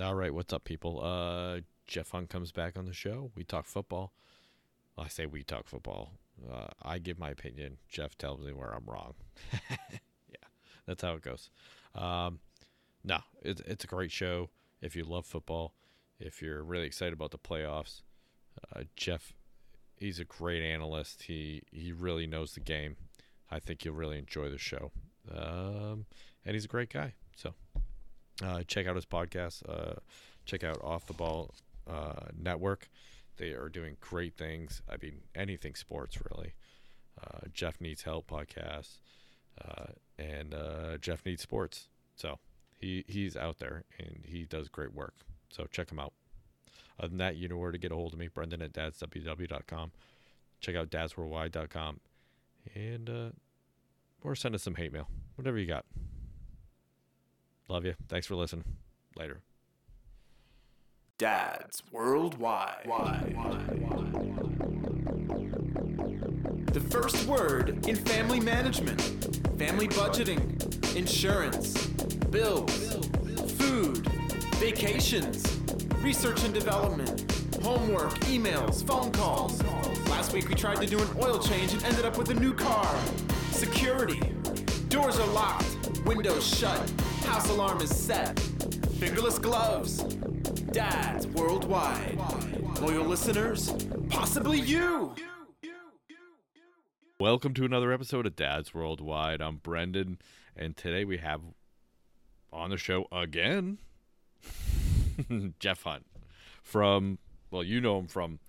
All right, what's up, people? Uh, Jeff Hunt comes back on the show. We talk football. I say we talk football. Uh, I give my opinion. Jeff tells me where I'm wrong. yeah, that's how it goes. Um, no, it, it's a great show. If you love football, if you're really excited about the playoffs, uh, Jeff, he's a great analyst. He he really knows the game. I think you'll really enjoy the show. Um, and he's a great guy. So uh, check out his podcast. Uh, check out Off the Ball uh, Network. They are doing great things. I mean, anything sports really. Uh, Jeff needs help podcast, uh, and uh, Jeff needs sports. So he he's out there and he does great work. So check him out. Other than that, you know where to get a hold of me, Brendan at dadsww.com. Check out dadsworldwide.com. And, or send us some hate mail. Whatever you got. Love you. Thanks for listening. Later. Dads Worldwide. The first word in family management, family budgeting, insurance, bills, food, vacations, research and development, homework, emails, phone calls. Last week we tried to do an oil change and ended up with a new car. Security. Doors are locked, windows shut, house alarm is set. Fingerless gloves. Dads worldwide. Loyal listeners, possibly you. Welcome to another episode of Dads Worldwide. I'm Brendan, and today we have on the show again Jeff Hunt from, well, you know him from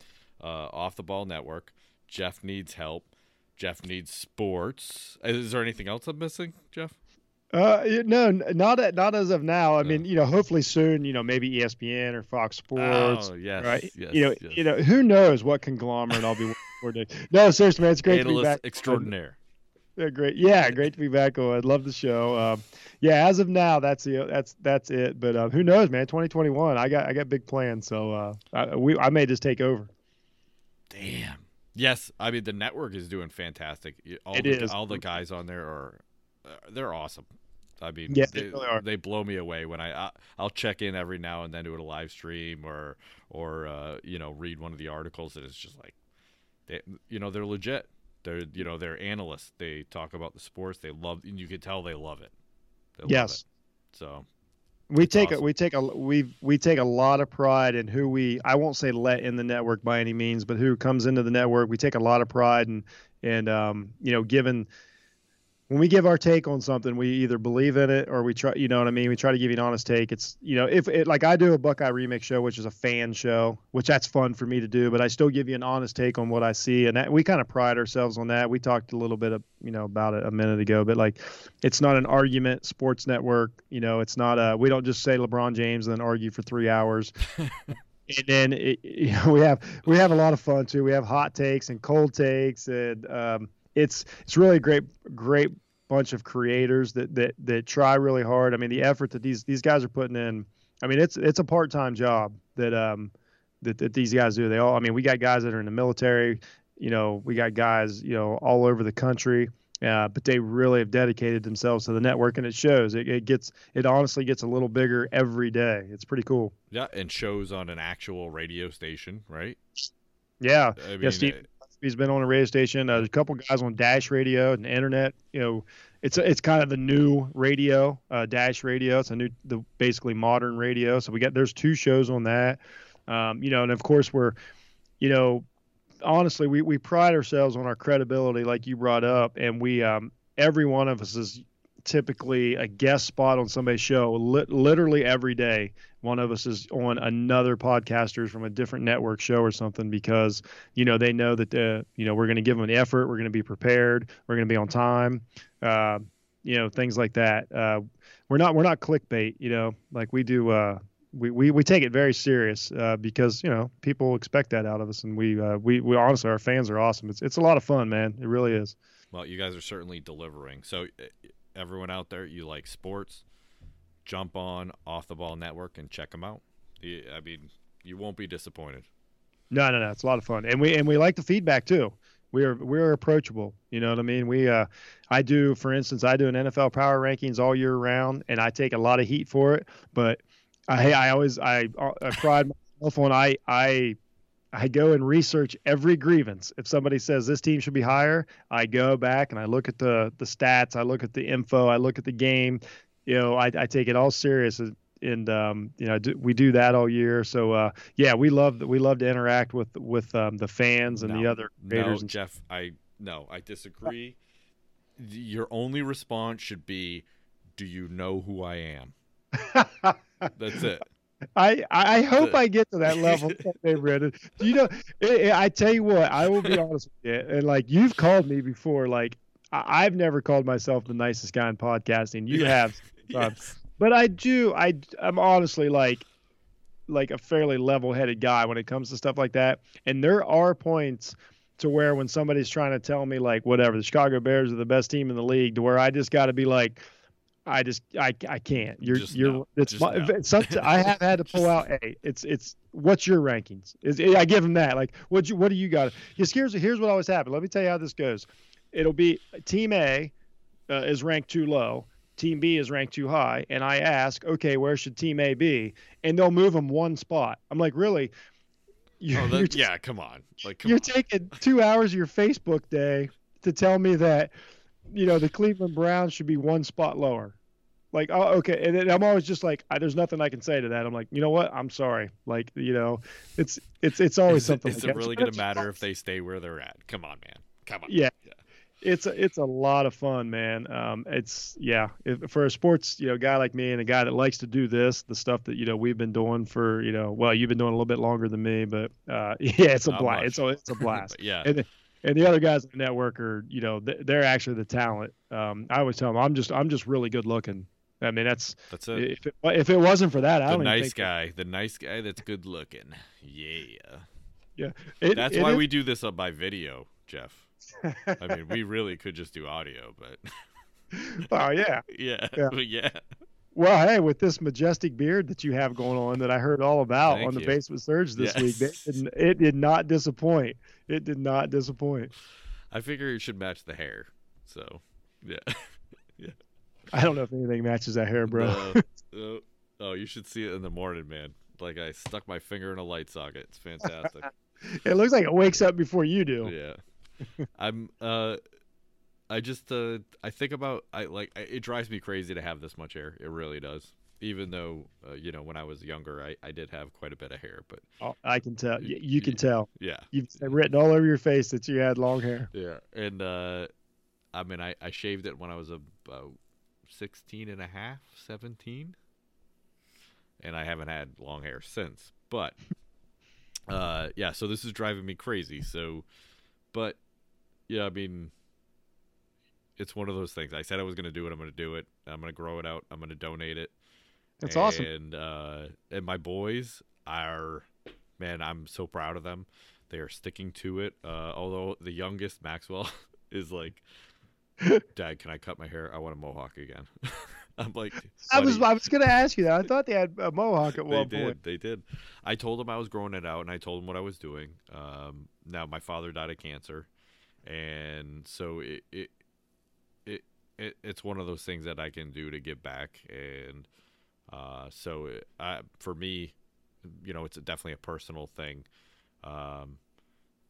uh, Off the Ball Network. Jeff needs help. Jeff needs sports. Is there anything else I'm missing, Jeff? Uh, no, not at, not as of now. I mean, you know, hopefully soon. You know, maybe ESPN or Fox Sports. Oh, yes, right. yes, you know, yes. you know, who knows what conglomerate I'll be working for. No, seriously, man, it's great to be back. extraordinaire. Yeah, great. Yeah, great to be back on. I love the show. Um, yeah, as of now, that's the that's that's it. But um, who knows, man? 2021. I got I got big plans. So uh, I, we I may just take over. Damn. Yes, I mean the network is doing fantastic. All It the, is. all the guys on there are uh, they're awesome. I mean, Yeah, they, they really they blow me away when I, I I'll check in every now and then do a live stream or or uh, you know read one of the articles and it's just like they you know they're legit. They're you know they're analysts. They talk about the sports. They love and you can tell they love it. They love Yes. it. So We take awesome. a, we take a we we take a lot of pride in who we I won't say let in the network by any means, but who comes into the network. We take a lot of pride and and um, you know given when we give our take on something, we either believe in it or we try. You know what I mean? We try to give you an honest take. It's you know if it like I do a Buckeye remix show, which is a fan show, which that's fun for me to do, but I still give you an honest take on what I see, and that, we kind of pride ourselves on that. We talked a little bit of you know about it a minute ago, but like it's not an argument sports network you know it's not a we don't just say lebron james and then argue for three hours and then it, you know, we have we have a lot of fun too we have hot takes and cold takes and um, it's it's really a great great bunch of creators that that that try really hard i mean the effort that these these guys are putting in i mean it's it's a part-time job that um that, that these guys do they all i mean we got guys that are in the military you know we got guys you know all over the country uh, but they really have dedicated themselves to the network, and it shows. It, it gets, it honestly gets a little bigger every day. It's pretty cool. yeah, and shows on an actual radio station, right? Yeah, I mean, yeah. Steve, he's been on a radio station. Uh, a couple guys on Dash Radio and internet. You know, it's it's kind of the new radio, uh, Dash Radio. It's a new, the basically modern radio. So we got there's two shows on that. Um, you know, and of course we're, you know, honestly we we pride ourselves on our credibility, like you brought up, and we um every one of us is typically a guest spot on somebody's show. Li- literally every day one of us is on another podcasters from a different network show or something because you know they know that the you know we're going to give them the effort we're going to be prepared we're going to be on time uh, you know things like that. Uh, we're not we're not clickbait you know like we do uh, we, we, we take it very serious uh, because you know people expect that out of us and we uh, we we honestly our fans are awesome. It's it's a lot of fun man. It really is. Well, you guys are certainly delivering. So, uh, everyone out there, you like sports, jump on Off the Ball Network and check them out. I mean, you won't be disappointed. No, no, no. It's a lot of fun, and we and we like the feedback too. We are we are approachable. You know what I mean? We uh, I do, for instance, I do an NFL power rankings all year round, and I take a lot of heat for it. But I I always I I pride myself on I I I go and research every grievance. If somebody says this team should be higher, I go back and I look at the the stats, I look at the info, I look at the game. You know, I, I take it all serious, and um, you know, do, we do that all year. So uh, yeah, we love we love to interact with with um, the fans and no, the other creators. No, Jeff, I no, I disagree. Your only response should be, "Do you know who I am?" That's it. I I hope I get to that level someday, Brendan. Do you know? It, it, I tell you what, I will be honest with you, and like you've called me before, like I, have never called myself the nicest guy in podcasting. You have, yes. but I do. I I'm honestly like like a fairly level-headed guy when it comes to stuff like that. And there are points to where when somebody's trying to tell me like whatever the Chicago Bears are the best team in the league, to where I just got to be like I just I I can't. You're just you're no. it's my, no. I have had to pull out. Hey, it's it's what's your rankings? Is I give them that like what you what do you got? Because here's here's what always happens. Let me tell you how this goes. It'll be Team A uh, is ranked too low. Team B is ranked too high, and I ask, okay, where should Team A be? And they'll move them one spot. I'm like, really? You're, oh, that, you're yeah, come on. Like, come you're on. taking two hours of your Facebook day to tell me that, you know, the Cleveland Browns should be one spot lower. Like oh okay. And then i'm always just like I, there's nothing i can say to that. I'm like you know what? I'm sorry. Like you know it's it's it's always something it, is like it really going to matter if they stay where they're at? Come on man. Come on. Yeah, yeah. it's a, it's a lot of fun man. Um it's yeah. If, for a sports you know guy like me and a guy that likes to do this the stuff that you know we've been doing for you know well you've been doing a little bit longer than me but uh yeah it's a blast it's a, it's a blast. Yeah. And, and the other guys on the network are you know they're actually the talent um i always tell them i'm just i'm just really good looking I mean, that's that's it. If it, if it wasn't for that, I the nice guy, the nice guy that's good looking. Yeah, yeah. It, that's it why we do this up by video, Jeff. I mean, we really could just do audio, but oh yeah, yeah, yeah. yeah. Well, hey, with this majestic beard that you have going on, that I heard all about Thank on the. Basement Surge this Yes. week, it did, it did not disappoint. It did not disappoint. I figure it should match the hair. So, yeah. yeah. I don't know if anything matches that hair, bro. No. oh, you should see it in the morning, man. Like I stuck my finger in a light socket. It's fantastic. it looks like it wakes up before you do. yeah. I'm uh I just uh I think about I like it drives me crazy to have this much hair. It really does. Even though uh, you know when I was younger, I I did have quite a bit of hair, but Oh, I can tell. You, you can tell. yeah. You've written all over your face that you had long hair. Yeah. And uh I mean I I shaved it when I was about 16 and a half, 17. And I haven't had long hair since. But uh yeah, so this is driving me crazy. So but yeah, I mean it's one of those things. I said I was going to do it. I'm going to do it. I'm going to grow it out. I'm going to donate it. That's awesome. And uh, and my boys are, man, I'm so proud of them. They are sticking to it. Uh, although the youngest Maxwell is like, Dad, can I cut my hair? I want a mohawk again. I'm like, I was I was gonna ask you that. I thought they had a mohawk at they one did. point. They did. I told them I was growing it out, and I told them what I was doing. Um, now my father died of cancer, and so it it, it it it's one of those things that I can do to give back, and uh, so it, I, for me, you know, it's definitely a personal thing. Um,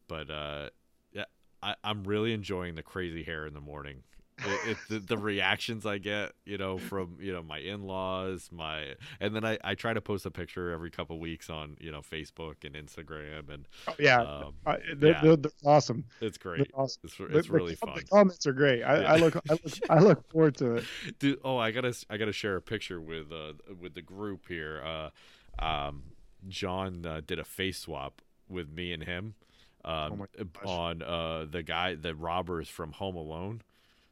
but uh, yeah, I, I'm really enjoying the crazy hair in the morning. It, it, the, the reactions I get, you know, from you know my in-laws, my, and then I, I try to post a picture every couple weeks on you know Facebook and Instagram, and Oh, yeah, um, I, they're, yeah. they're, they're awesome. it's They're great. awesome. It's, it's the really com- fun. The comments are great. I, I look I look I look forward to it. Dude, oh, I gotta I gotta share a picture with uh with the group here. Uh, um, John uh, did a face swap with me and him. Um, Oh on uh the guy the robbers from Home Alone.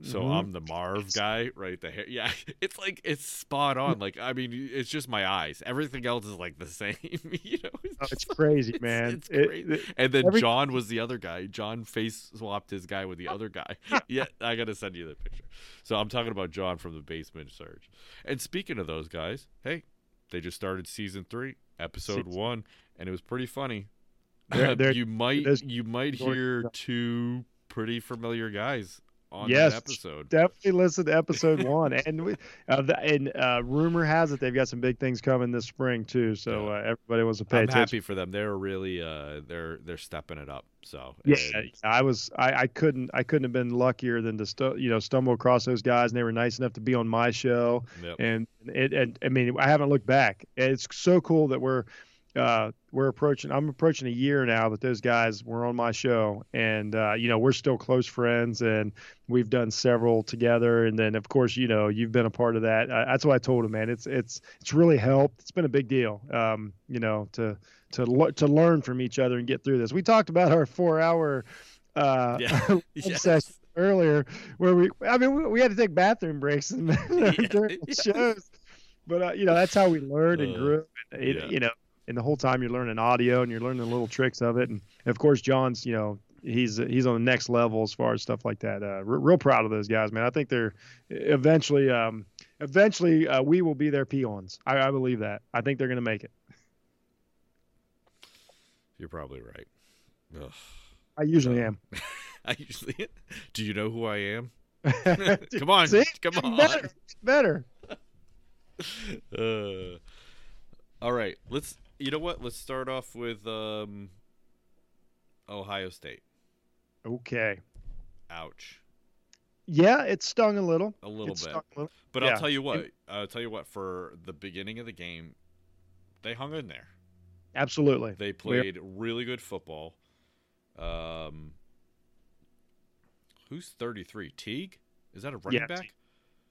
So Mhm. I'm the Marv guy, right? The hair, yeah. It's like it's spot on. Like I mean, it's just my eyes. Everything else is like the same, you know. Oh, it's crazy, it's- man. it's It- crazy. it- And then every- John was the other guy. John face swapped his guy with the other guy. yeah, I gotta send you the picture. So I'm talking about John from the Basement Surge. And speaking of those guys, hey, they just started season three, episode Season- one, and it was pretty funny. They're- they're- you might you might hear two pretty familiar guys on yes, episode. Definitely listen to episode one. And we, uh, the, and uh, rumor has it they've got some big things coming this spring too. So Yeah. uh, everybody wants to pay I'm attention. happy for them. They're really uh they're they're stepping it up. So Yeah, and- I was. I, I couldn't. I couldn't have been luckier than to stu- you know stumble across those guys, and they were nice enough to be on my show. yep. And it. And I mean, I haven't looked back. It's so cool that we're. Uh, we're approaching. I'm approaching a year now that those guys were on my show, and uh, you know we're still close friends, and we've done several together. And then of course you know you've been a part of that. Uh, that's what I told him, man. It's it's it's really helped. It's been a big deal. Um, you know to to to learn from each other and get through this. We talked about our four hour uh, Yeah. yes. session earlier where we I mean we, we had to take bathroom breaks Yeah, during the yeah. shows. But uh, you know that's how we learned and Uh, grew. And, it- yeah. You know, and the whole time you're learning audio and you're learning the little tricks of it. And of course, John's you know he's he's on the next level as far as stuff like that. Uh, re- real proud of those guys, man. I think they're eventually um, eventually uh, we will be their peons. I, I believe that. I think they're going to make it. You're probably right. Ugh. I usually am. I usually Do you know who I am? Come on. See? Come on. Better, better. Uh, all right, let's. You know what? Let's start off with um, Ohio State. Okay. Ouch, Yeah, it stung a little. a little It bit. stung a little. But yeah. I'll tell you what. I'll tell you what. For the beginning of the game, they hung in there. Absolutely. They played really good football. Um, who's thirty three? Teague? Is that a running Yeah, back? Teague.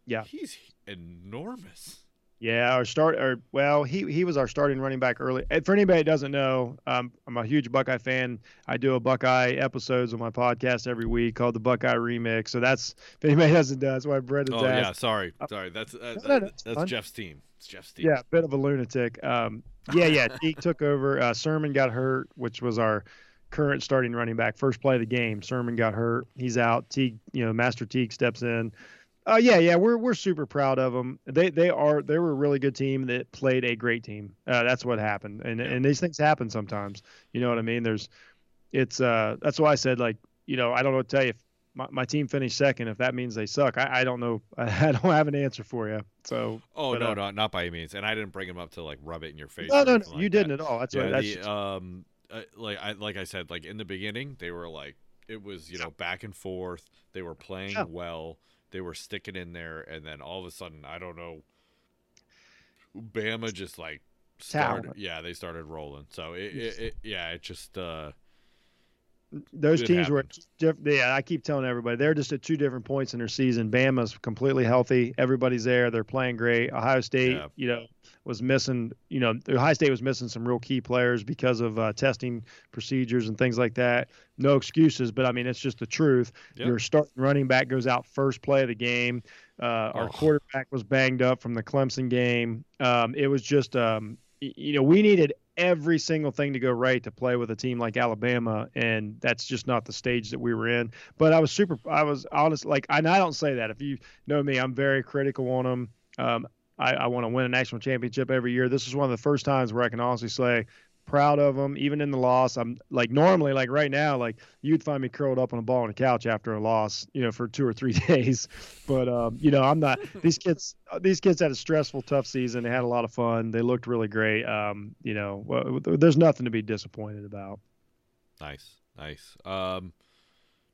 Yeah. he's enormous. Yeah, our start or well, he he was our starting running back early. And for anybody that doesn't know, um, I'm a huge Buckeye fan. I do a Buckeye episodes on my podcast every week called the Buckeye Remix. So that's if anybody doesn't know, that's why Brett is Oh asked. yeah, sorry, sorry. That's uh, no, no, that- that's. Jeff's team. It's Jeff's team. Yeah, bit of a lunatic. Um, yeah, yeah. Teague took over. Uh, Sermon got hurt, which was our current starting running back. First play of the game, Sermon got hurt. He's out. Teague, you know, Master Teague steps in. Uh, yeah, yeah. We're we're super proud of them. They they are they were a really good team that played a great team. Uh, that's what happened, and and these things happen sometimes. You know what I mean? There's, it's uh that's why I said like you know I don't know what to tell you if my, my team finished second if that means they suck. I, I don't know. I don't have an answer for you. So Oh But, no, uh, no, not by any means. And I didn't bring him up to like rub it in your face. no no no you like didn't that. at all. That's yeah, what that's the, just- um, uh, like I like I said, like in the beginning, they were like it was you know back and forth. They were playing Yeah. well. They were sticking in there, and then all of a sudden, I don't know, Bama just like started. Yeah, they started rolling. So it, it, it yeah, it just uh, those teams were diff- yeah i keep telling everybody they're just at two different points in their season. Bama's completely healthy. Everybody's there. They're playing great. Ohio state Yeah. you know was missing you know ohio state was missing some real key players because of uh, testing procedures and things like that. No excuses but i mean it's just the truth. Yep. your starting running back goes out first play of the game. Uh, our Oh. quarterback was banged up from the clemson game. Um, it was just um, you know we needed every single thing to go right to play with a team like Alabama, and that's just not the stage that we were in. But I was super. I was honest. Like, and I don't say that. If you know me, I'm very critical on them. Um, I, I want to win a national championship every year. This is one of the first times where I can honestly say, proud of them. Even in the loss, I'm like normally, like right now, like you'd find me curled up on a ball on a couch after a loss, you know, for two or three days. But um, you know, I'm not. These kids, these kids had a stressful, tough season. They had a lot of fun. They looked really great. Um, you know, well, there's nothing to be disappointed about. nice, nice. Um,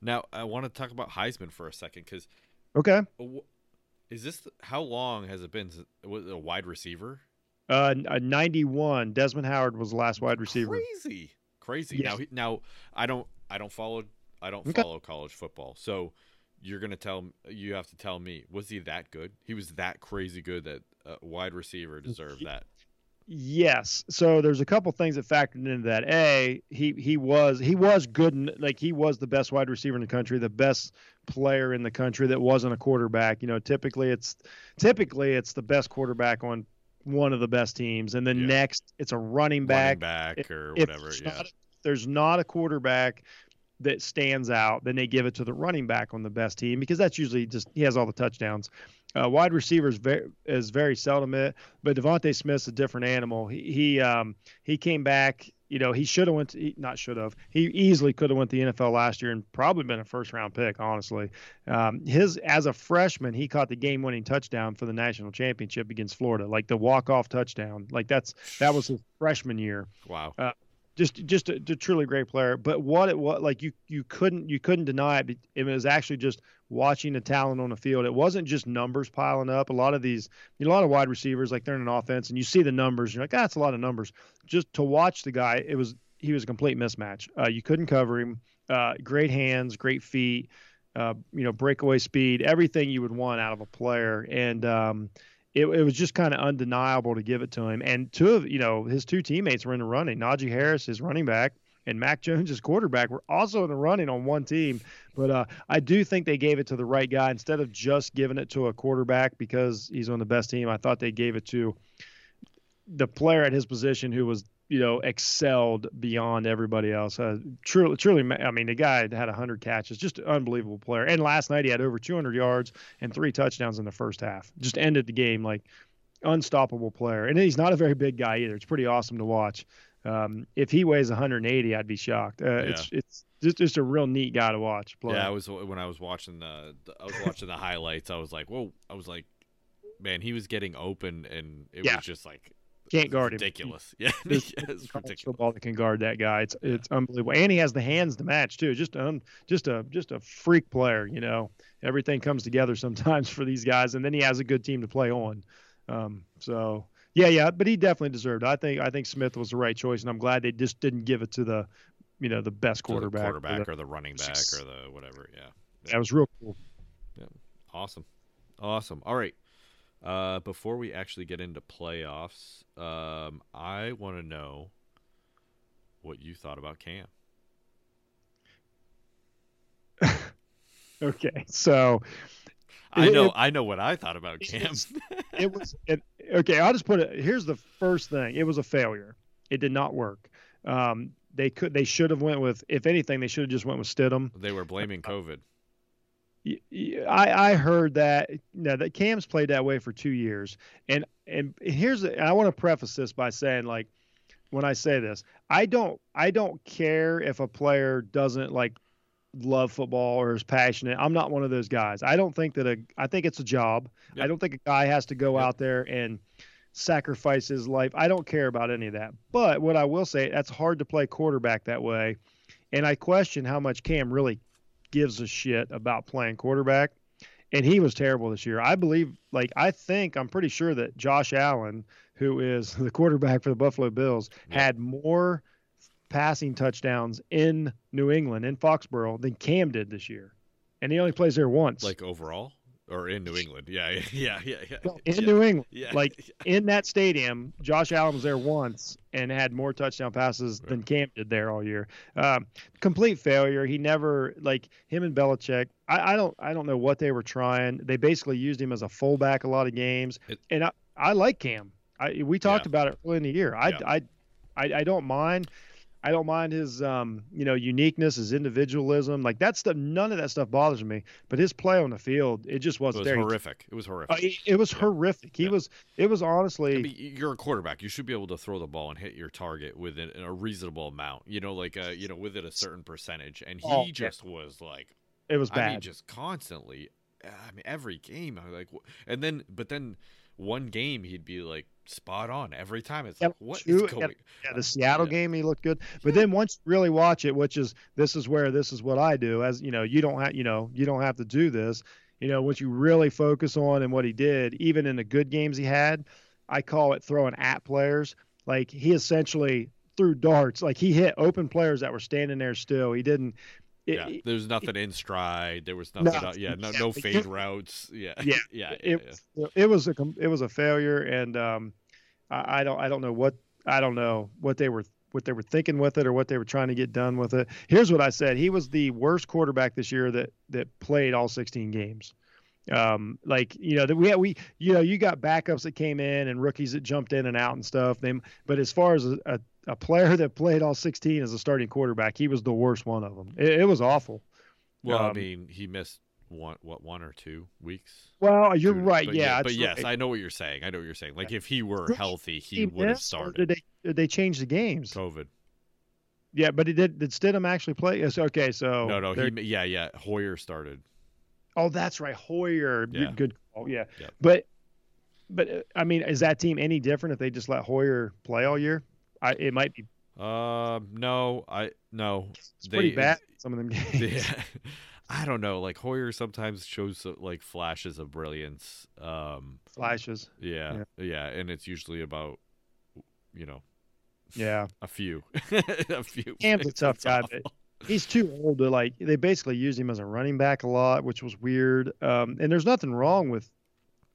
now I want to talk about Heisman for a second because Okay. is this how long has it been? Was it a wide receiver? Uh, uh, 91. Desmond Howard was the last wide receiver. Crazy, crazy. Now, now I don't, I don't follow, I don't Okay. follow college football. So you're gonna tell, you have to tell me, was he that good? He was that crazy good that a wide receiver deserved that. Yes. So there's a couple things that factored into that. A, he he was he was good like he was the best wide receiver in the country, the best player in the country that wasn't a quarterback. You know, typically it's typically it's the best quarterback on one of the best teams, and then Yeah. next it's a running Running back. back or If whatever. there's Yeah. not- there's not a quarterback that stands out, then they give it to the running back on the best team because that's usually just he has all the touchdowns. Uh, wide receivers is very is very seldom it, but DeVonta Smith's a different animal. He he um he came back you know, he should have went to, not should have. He easily could have went to the NFL last year and probably been a first round pick, honestly. Um, his as a freshman, he caught the game winning touchdown for the national championship against Florida, like the walk off touchdown. Like that's that was his freshman year. Wow. Uh, just just a, a, truly great player. But what it was like you you couldn't you couldn't deny it. It was actually just watching the talent on the field. It wasn't just numbers piling up. A lot of these, you know, a lot of wide receivers like they're in an offense and you see the numbers. You're like, ah, that's a lot of numbers. Just to watch the guy, it was he was a complete mismatch. Uh, you couldn't cover him. Uh, great hands, great feet. Uh, you know, breakaway speed, everything you would want out of a player. And um, it, it was just kind of undeniable to give it to him. And two of you know his two teammates were in the running. Najee Harris, his running back, and Mac Jones, his quarterback, were also in the running on one team. But uh, I do think they gave it to the right guy instead of just giving it to a quarterback because he's on the best team. I thought they gave it to the player at his position who was you know, excelled beyond everybody else. Uh, truly, truly, I mean, the guy had 100 catches, just an unbelievable player. And last night he had over 200 yards and three touchdowns in the first half. Just ended the game like unstoppable player. And he's not a very big guy either. It's pretty awesome to watch. Um, if he weighs 180, I'd be shocked. Uh, yeah. It's it's just, just a real neat guy to watch play. Yeah, I was when I was watching the, the I was watching the highlights. I was like, whoa! I was like, man, he was getting open, and it yeah. was just like can't guard ridiculous. him. Ridiculous. Yeah, it's ridiculous. Football that can guard that guy. It's yeah. it's unbelievable, and he has the hands to match too. Just um, just a just a freak player. You know, everything comes together sometimes for these guys, and then he has a good team to play on. Um, so yeah, yeah, but he definitely deserved. It. I think I think Smith was the right choice, and I'm glad they just didn't give it to the, you know, the best quarterback, the quarterback or the, or the running back or the whatever. Yeah, yeah. that was real cool. Yeah, awesome, awesome. All right. Uh, before we actually get into playoffs, um, I want to know what you thought about Cam. okay, so I know it, I know what I thought about Cam. it was it, okay. I'll just put it. Here's the first thing. It was a failure. It did not work. Um, they could. They should have went with. If anything, they should have just went with Stidham. They were blaming COVID. I, I heard that you know, that Cam's played that way for two years, and and here's the, I want to preface this by saying like when I say this, I don't I don't care if a player doesn't like love football or is passionate. I'm not one of those guys. I don't think that a I think it's a job. Yep. I don't think a guy has to go yep. out there and sacrifice his life. I don't care about any of that. But what I will say, that's hard to play quarterback that way. And I question how much Cam really gives a shit about playing quarterback. And he was terrible this year. I believe, like, I think, I'm pretty sure that Josh Allen, who is the quarterback for the Buffalo Bills, yeah. had more passing touchdowns in New England, in Foxborough, than Cam did this year. And he only plays there once. Like overall? Or in New England. Yeah, yeah, yeah, yeah. in yeah. New England, yeah, like yeah. in that stadium, Josh Allen was there once and had more touchdown passes than Cam did there all year. Um, complete failure. He never like him and Belichick. I, I, don't I don't know what they were trying. They basically used him as a fullback a lot of games, it, and I, I like Cam. I, we talked about it early in the year. I, I, I, I don't mind. I don't mind his, um, you know, uniqueness, his individualism. Like that stuff, none of that stuff bothers me. But his play on the field, it just wasn't it was there. Horrific. It was horrific. Uh, it, it, was yeah. horrific. He yeah. was. It was honestly. I mean, you're a quarterback. You should be able to throw the ball and hit your target within a reasonable amount. You know, like uh, you know, within a certain percentage. And he oh, just yeah. was like. It was bad. I mean, just constantly. I mean, every game. I like, and then, but then one game he'd be like spot on every time. It's like what is going? Yeah, the Seattle yeah. game he looked good, but then once you really watch it, which is this is where this is what I do. As you know, you don't have you know you don't have to do this. You know, once you really focus on and what he did, even in the good games he had, I call it throwing at players. Like he essentially threw darts. Like he hit open players that were standing there still. He didn't yeah, there was nothing in stride. There was nothing. No, uh, yeah, no, no fade routes. Yeah, yeah, yeah. It, yeah. it was a it was a failure, and um, I, I don't I don't know what I don't know what they were what they were thinking with it or what they were trying to get done with it. Here's what I said: He was the worst quarterback this year that that played all 16 games. Um, like you know that we had, we you know you got backups that came in and rookies that jumped in and out and stuff. They, but as far as a, a a player that played all 16 as a starting quarterback, he was the worst one of them. It, it was awful. Well, um, I mean, he missed one what one or two weeks. Well, you're two, right. But yeah, but yes. I know what you're saying. I know what you're saying. Like if he were healthy, he, he would have started. Did they did they change the games? COVID. Yeah, but he did. Did Stidham actually play? Yes. Okay, so no, no, he yeah, yeah. Hoyer started. Oh, that's right, Hoyer. Good- Yeah. Good call. Yeah, Yep. but but uh, I mean, is that team any different if they just let Hoyer play all year? I, it might be. Um, no, I no. It's pretty They- bad. Some of them games. Yeah. I don't know. Like Hoyer sometimes shows uh, like flashes of brilliance. Um, Flashes. yeah, yeah, and it's usually about, you know, Yeah, a few, a few. Cam's a tough guy, but he's too old to like. They basically use him as a running back a lot, which was weird. Um, and there's nothing wrong with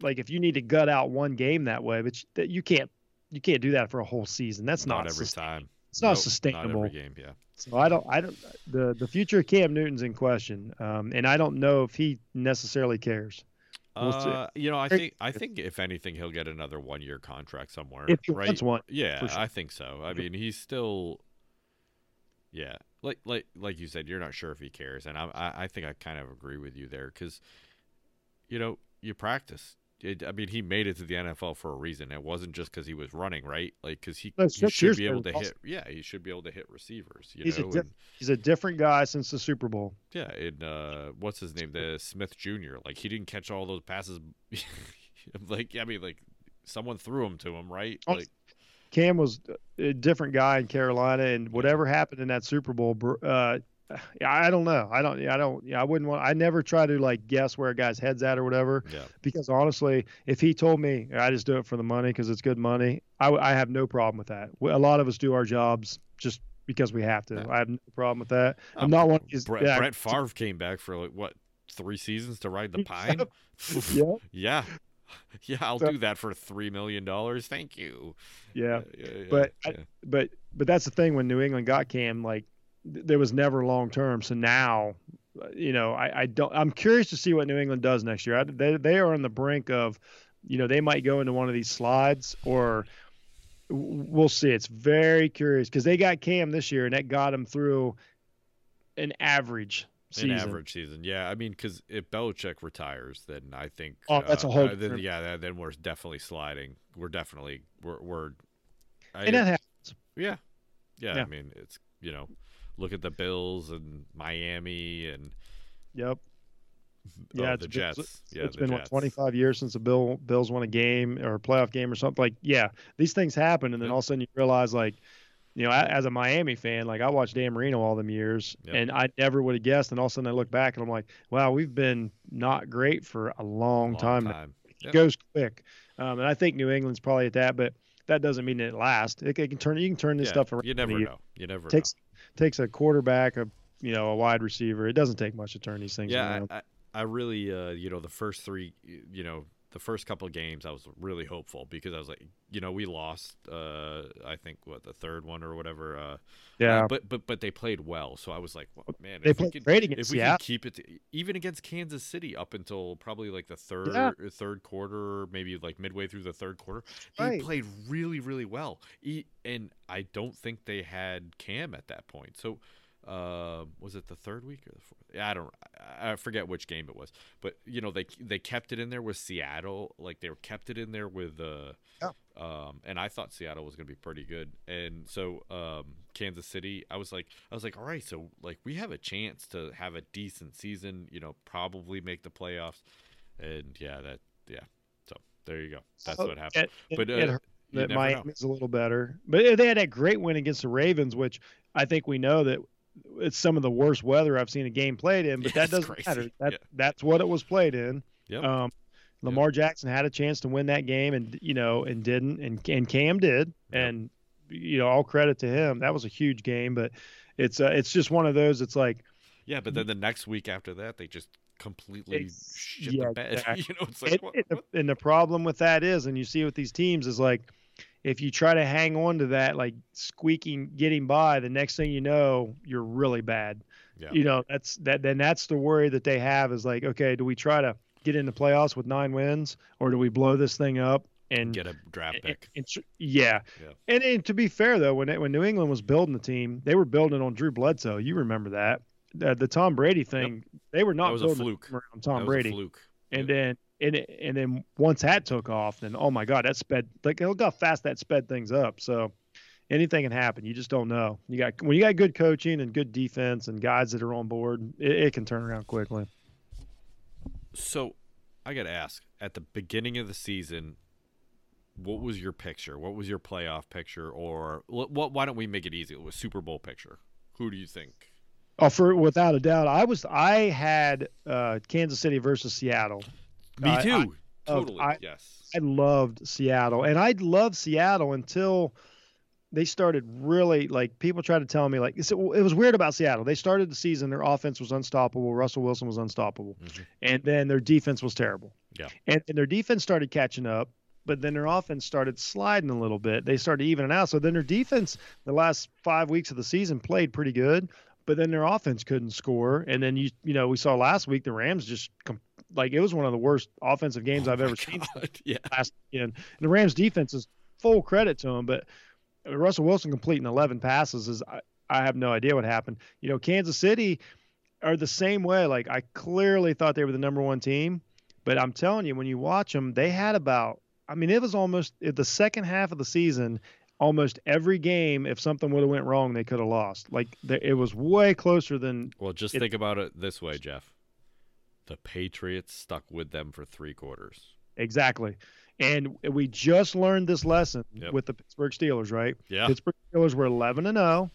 like if you need to gut out one game that way, but you, you can't you can't do that for a whole season. That's not not, every time. It's not Nope, sustainable. Not every game. Yeah. So I don't I don't the the future of Cam Newton's in question, um, and I don't know if he necessarily cares. Uh, you know, I think I think if anything, he'll get another one-year contract somewhere. If he right? wants one, Yeah, sure. I think so. I mean, he's still. Yeah, like like like you said, you're not sure if he cares, and I I, I think I kind of agree with you there because, you know, you practice. It, I mean, he made it to the NFL for a reason. It wasn't just because he was running, right? Like because he, No, he should be able to was hit. Yeah, he should be able to hit receivers. You He's a know, and, He's a different guy since the Super Bowl. yeah, and uh, what's his name? The Smith Jr. Like he didn't catch all those passes. like I mean, like someone threw him to him, right? Oh, Like Cam was a different guy in Carolina, and whatever happened in that Super Bowl, uh, I don't know. I don't. I don't. I wouldn't want. I never try to like guess where a guy's head's at or whatever. yeah, Because honestly, if he told me I just do it for the money because it's good money, I, I have no problem with that. A lot of us do our jobs just because we have to. Yeah. I have no problem with that. I'm Um, not one of these. Brett, yeah, Brett Favre came back for like what three seasons to ride the pine. Yeah, yeah, yeah, I'll So- do that for three million dollars. Thank you. yeah. yeah, yeah, But I- but but that's the thing when New England got Cam, like th- there was never long term. So now, you know, I, I don't. I'm curious to see what New England does next year. I, they they are on the brink of, you know, they might go into one of these slides or we'll see. It's very curious because they got Cam this year and that got them through an average season. An average season, yeah. I mean, because if Belichick retires, then I think. Oh, that's a whole uh, then, yeah, then- we're definitely sliding. We're definitely we're we're. I, And that happens. yeah, yeah, Yeah. I mean, it's you know, look at the Bills and Miami and Yep. oh, Yeah, the it's been- Jets. yeah, it's been Jets. what 25 years since the Bill Bills won a game or a playoff game or something. Like, yeah, these things happen, and then all of a sudden you realize, like, you know, a- as a Miami fan, like I watched Dan Marino all them years, Yep. and I never would have guessed. And all of a sudden I look back and I'm like, wow, we've been not great for a long, Long time. time. It goes quick, um, and I think New England's probably at that, but that doesn't mean it lasts. It, it can turn. You can turn this Yeah, stuff around. You never know. You never takes takes a quarterback, a you know, a wide receiver. It doesn't take much to turn these things Yeah, around. I, I, I really, uh, you know, the first three, you know, the first couple of games, I was really hopeful because I was like, you know, we lost, uh, I think what the third one or whatever. Uh, yeah, Uh, but but but they played well, so I was like, well, man, they if we played could, great if against we Seattle. could keep it, to, even against Kansas City, up until probably like the third Yeah. third quarter, maybe like midway through the third quarter, they Right. played really really well. E- and I don't think they had Cam at that point. So. Uh, was it the third week or the fourth? Yeah, I don't. I I forget which game it was, but you know they they kept it in there with Seattle. Like they were kept it in there with uh, Yeah. um, and I thought Seattle was going to be pretty good. And so um, Kansas City, I was like, I was like, all right, so like we have a chance to have a decent season. You know, probably make the playoffs. And yeah, that yeah. So there you go. That's So what happened. it- But uh, it hurt you that never know. A little better. But they had that great win against the Ravens, which I think we know that it's some of the worst weather I've seen a game played in. But Yeah, that doesn't crazy. matter. That Yeah. that's what it was played in. Yep. Um, Lamar Jackson had a chance to win that game, and you know, and didn't, and and Cam did, Yep. and you know, all credit to him. That was a huge game, but it's uh, it's just one of those. It's like Yeah, but then the next week after that, they just completely shit yeah, the bed. exactly. you know, it's like and, what, what? and the problem with that is, and you see with these teams is like, if you try to hang on to that, like squeaking, getting by, the next thing you know, you're really bad. Yeah. You know, that's that. Then that's the worry that they have is like, okay, do we try to get in the playoffs with nine wins, or do we blow this thing up and get a draft pick. and tr- yeah. Yeah. And, and to be fair though, when it, when New England was building the team, they were building on Drew Bledsoe. You remember that. The, the Tom Brady thing, they were not was a building fluke. it around That Tom was Brady. a fluke. And Yeah. then and it, and then once that took off, then oh my god, that sped like look how fast that sped things up. So anything can happen. You just don't know. You got when you got good coaching and good defense and guys that are on board, it, it can turn around quickly. So, I got to ask at the beginning of the season, what was your picture? What was your playoff picture? Or what? Why don't we make it easy? It was Super Bowl picture. Who do you think? Oh, for without a doubt, I was. I had uh, Kansas City versus Seattle. Me too. I, I, totally. I, yes. I loved Seattle, and I loved Seattle until they started really like people tried to tell me like it was weird about Seattle. They started the season, their offense was unstoppable. Russell Wilson was unstoppable, mm-hmm. and then their defense was terrible. Yeah, and, and their defense started catching up, but then their offense started sliding a little bit. They started evening out. So then their defense, the last five weeks of the season, played pretty good, but then their offense couldn't score. And then you you know we saw last week the Rams just com- like it was one of the worst offensive games oh I've ever God. seen. Yeah. Last weekend. And the Rams defense is full credit to them, but Russell Wilson completing 11 passes is I, I have no idea what happened. You know, Kansas City are the same way. Like I clearly thought they were the number one team, but I'm telling you, when you watch them, they had about. I mean, it was almost the second half of the season. Almost every game, if something would have went wrong, they could have lost. Like it was way closer than. Well, just it, think about it this way, Jeff. The Patriots stuck with them for three quarters. Exactly. And we just learned this lesson Yep. with the Pittsburgh Steelers, right? Yeah. Pittsburgh Steelers were 11 and 0,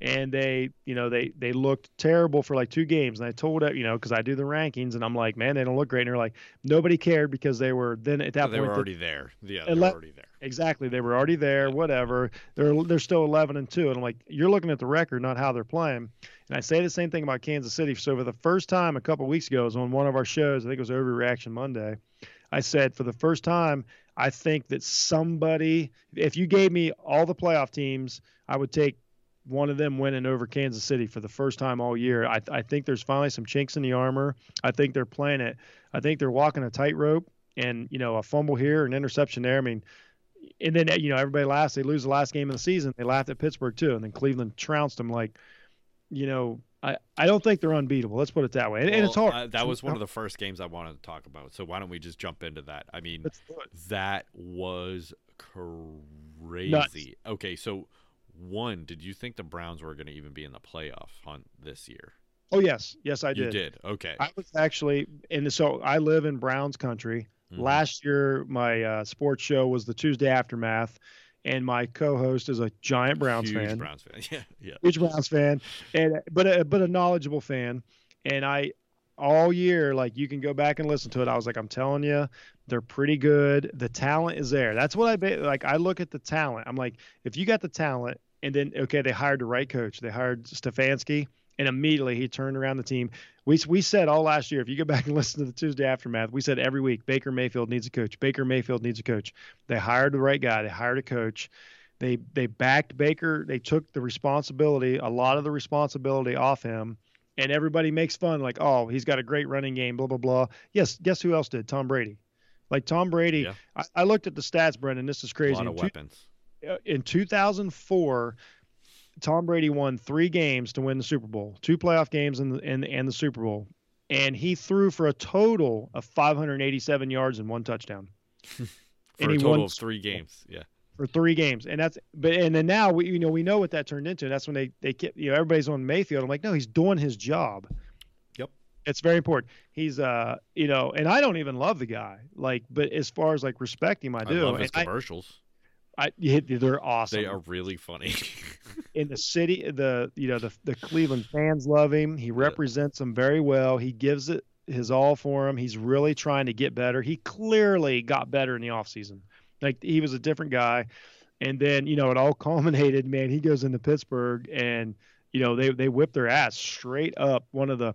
and they, you know, they they looked terrible for like two games. And I told it, you know, because I do the rankings, and I'm like, man, they don't look great. And they're like, nobody cared because they were then at that point. they point were already there. Yeah, they were already there. Exactly. They were already there, whatever. They're they're still 11 and 2 and I'm like you're looking at the record, not how they're playing. And I say the same thing about Kansas City. So for the first time a couple weeks ago, it was on one of our shows, I think it was Overreaction Monday. I said for the first time, I think that somebody if you gave me all the playoff teams, I would take one of them winning over Kansas City for the first time all year. I, I think there's finally some chinks in the armor. I think they're playing it. I think they're walking a tightrope and, you know, a fumble here, an interception there. I mean, and then you know everybody laughs. They lose the last game of the season. They laughed at Pittsburgh too, and then Cleveland trounced them. Like, you know, I I don't think they're unbeatable. Let's put it that way. And, and it's hard. uh, that was one of the first games I wanted to talk about. So why don't we just jump into that? I mean, Let's do it. that was crazy. Okay, so one, did you think the Browns were going to even be in the playoff hunt this year? Oh yes, yes I did. You did. Okay. I was actually, and so I live in Browns country. Mhm. Last year, my uh, sports show was the Tuesday Aftermath, and my co-host is a giant Browns Huge fan. Browns fan. Yeah, yeah. huge Browns fan, and but a, but a knowledgeable fan. And I all year, like you can go back and listen to it. I was like, I'm telling you, they're pretty good. The talent is there. That's what I like. I look at the talent. I'm like, if you got the talent, and then okay, they hired the right coach. They hired Stefanski, and immediately he turned around the team. We we said all last year. If you go back and listen to the Tuesday aftermath, we said every week Baker Mayfield needs a coach. Baker Mayfield needs a coach. They hired the right guy. They hired a coach. They they backed Baker. They took the responsibility, a lot of the responsibility off him. And everybody makes fun, like, oh, he's got a great running game, blah blah blah. Yes, guess who else did? Tom Brady. Like Tom Brady, Yeah. I, I looked at the stats, Brendan. This is crazy. A lot In of two- weapons. uh, in 2004, Tom Brady won three games to win the Super Bowl, two playoff games and and and the Super Bowl, and he threw for a total of 587 yards and one touchdown For and a total won of three games. Yeah. For three games, and that's but and then now we you know we know what that turned into. That's when they they kept you know everybody's on Mayfield. I'm like, no, he's doing his job. Yep. It's very important. He's uh you know, and I don't even love the guy like, but as far as like respect him, I I, do. love his and I, commercials. I, they're awesome. They are really funny. in the city the you know the the Cleveland fans love him. He represents them very well. He gives it his all for him. He's really trying to get better. He clearly got better in the offseason. Like he was a different guy. And then, you know, it all culminated, man. He goes into Pittsburgh and you know, they they whip their ass straight up. One of the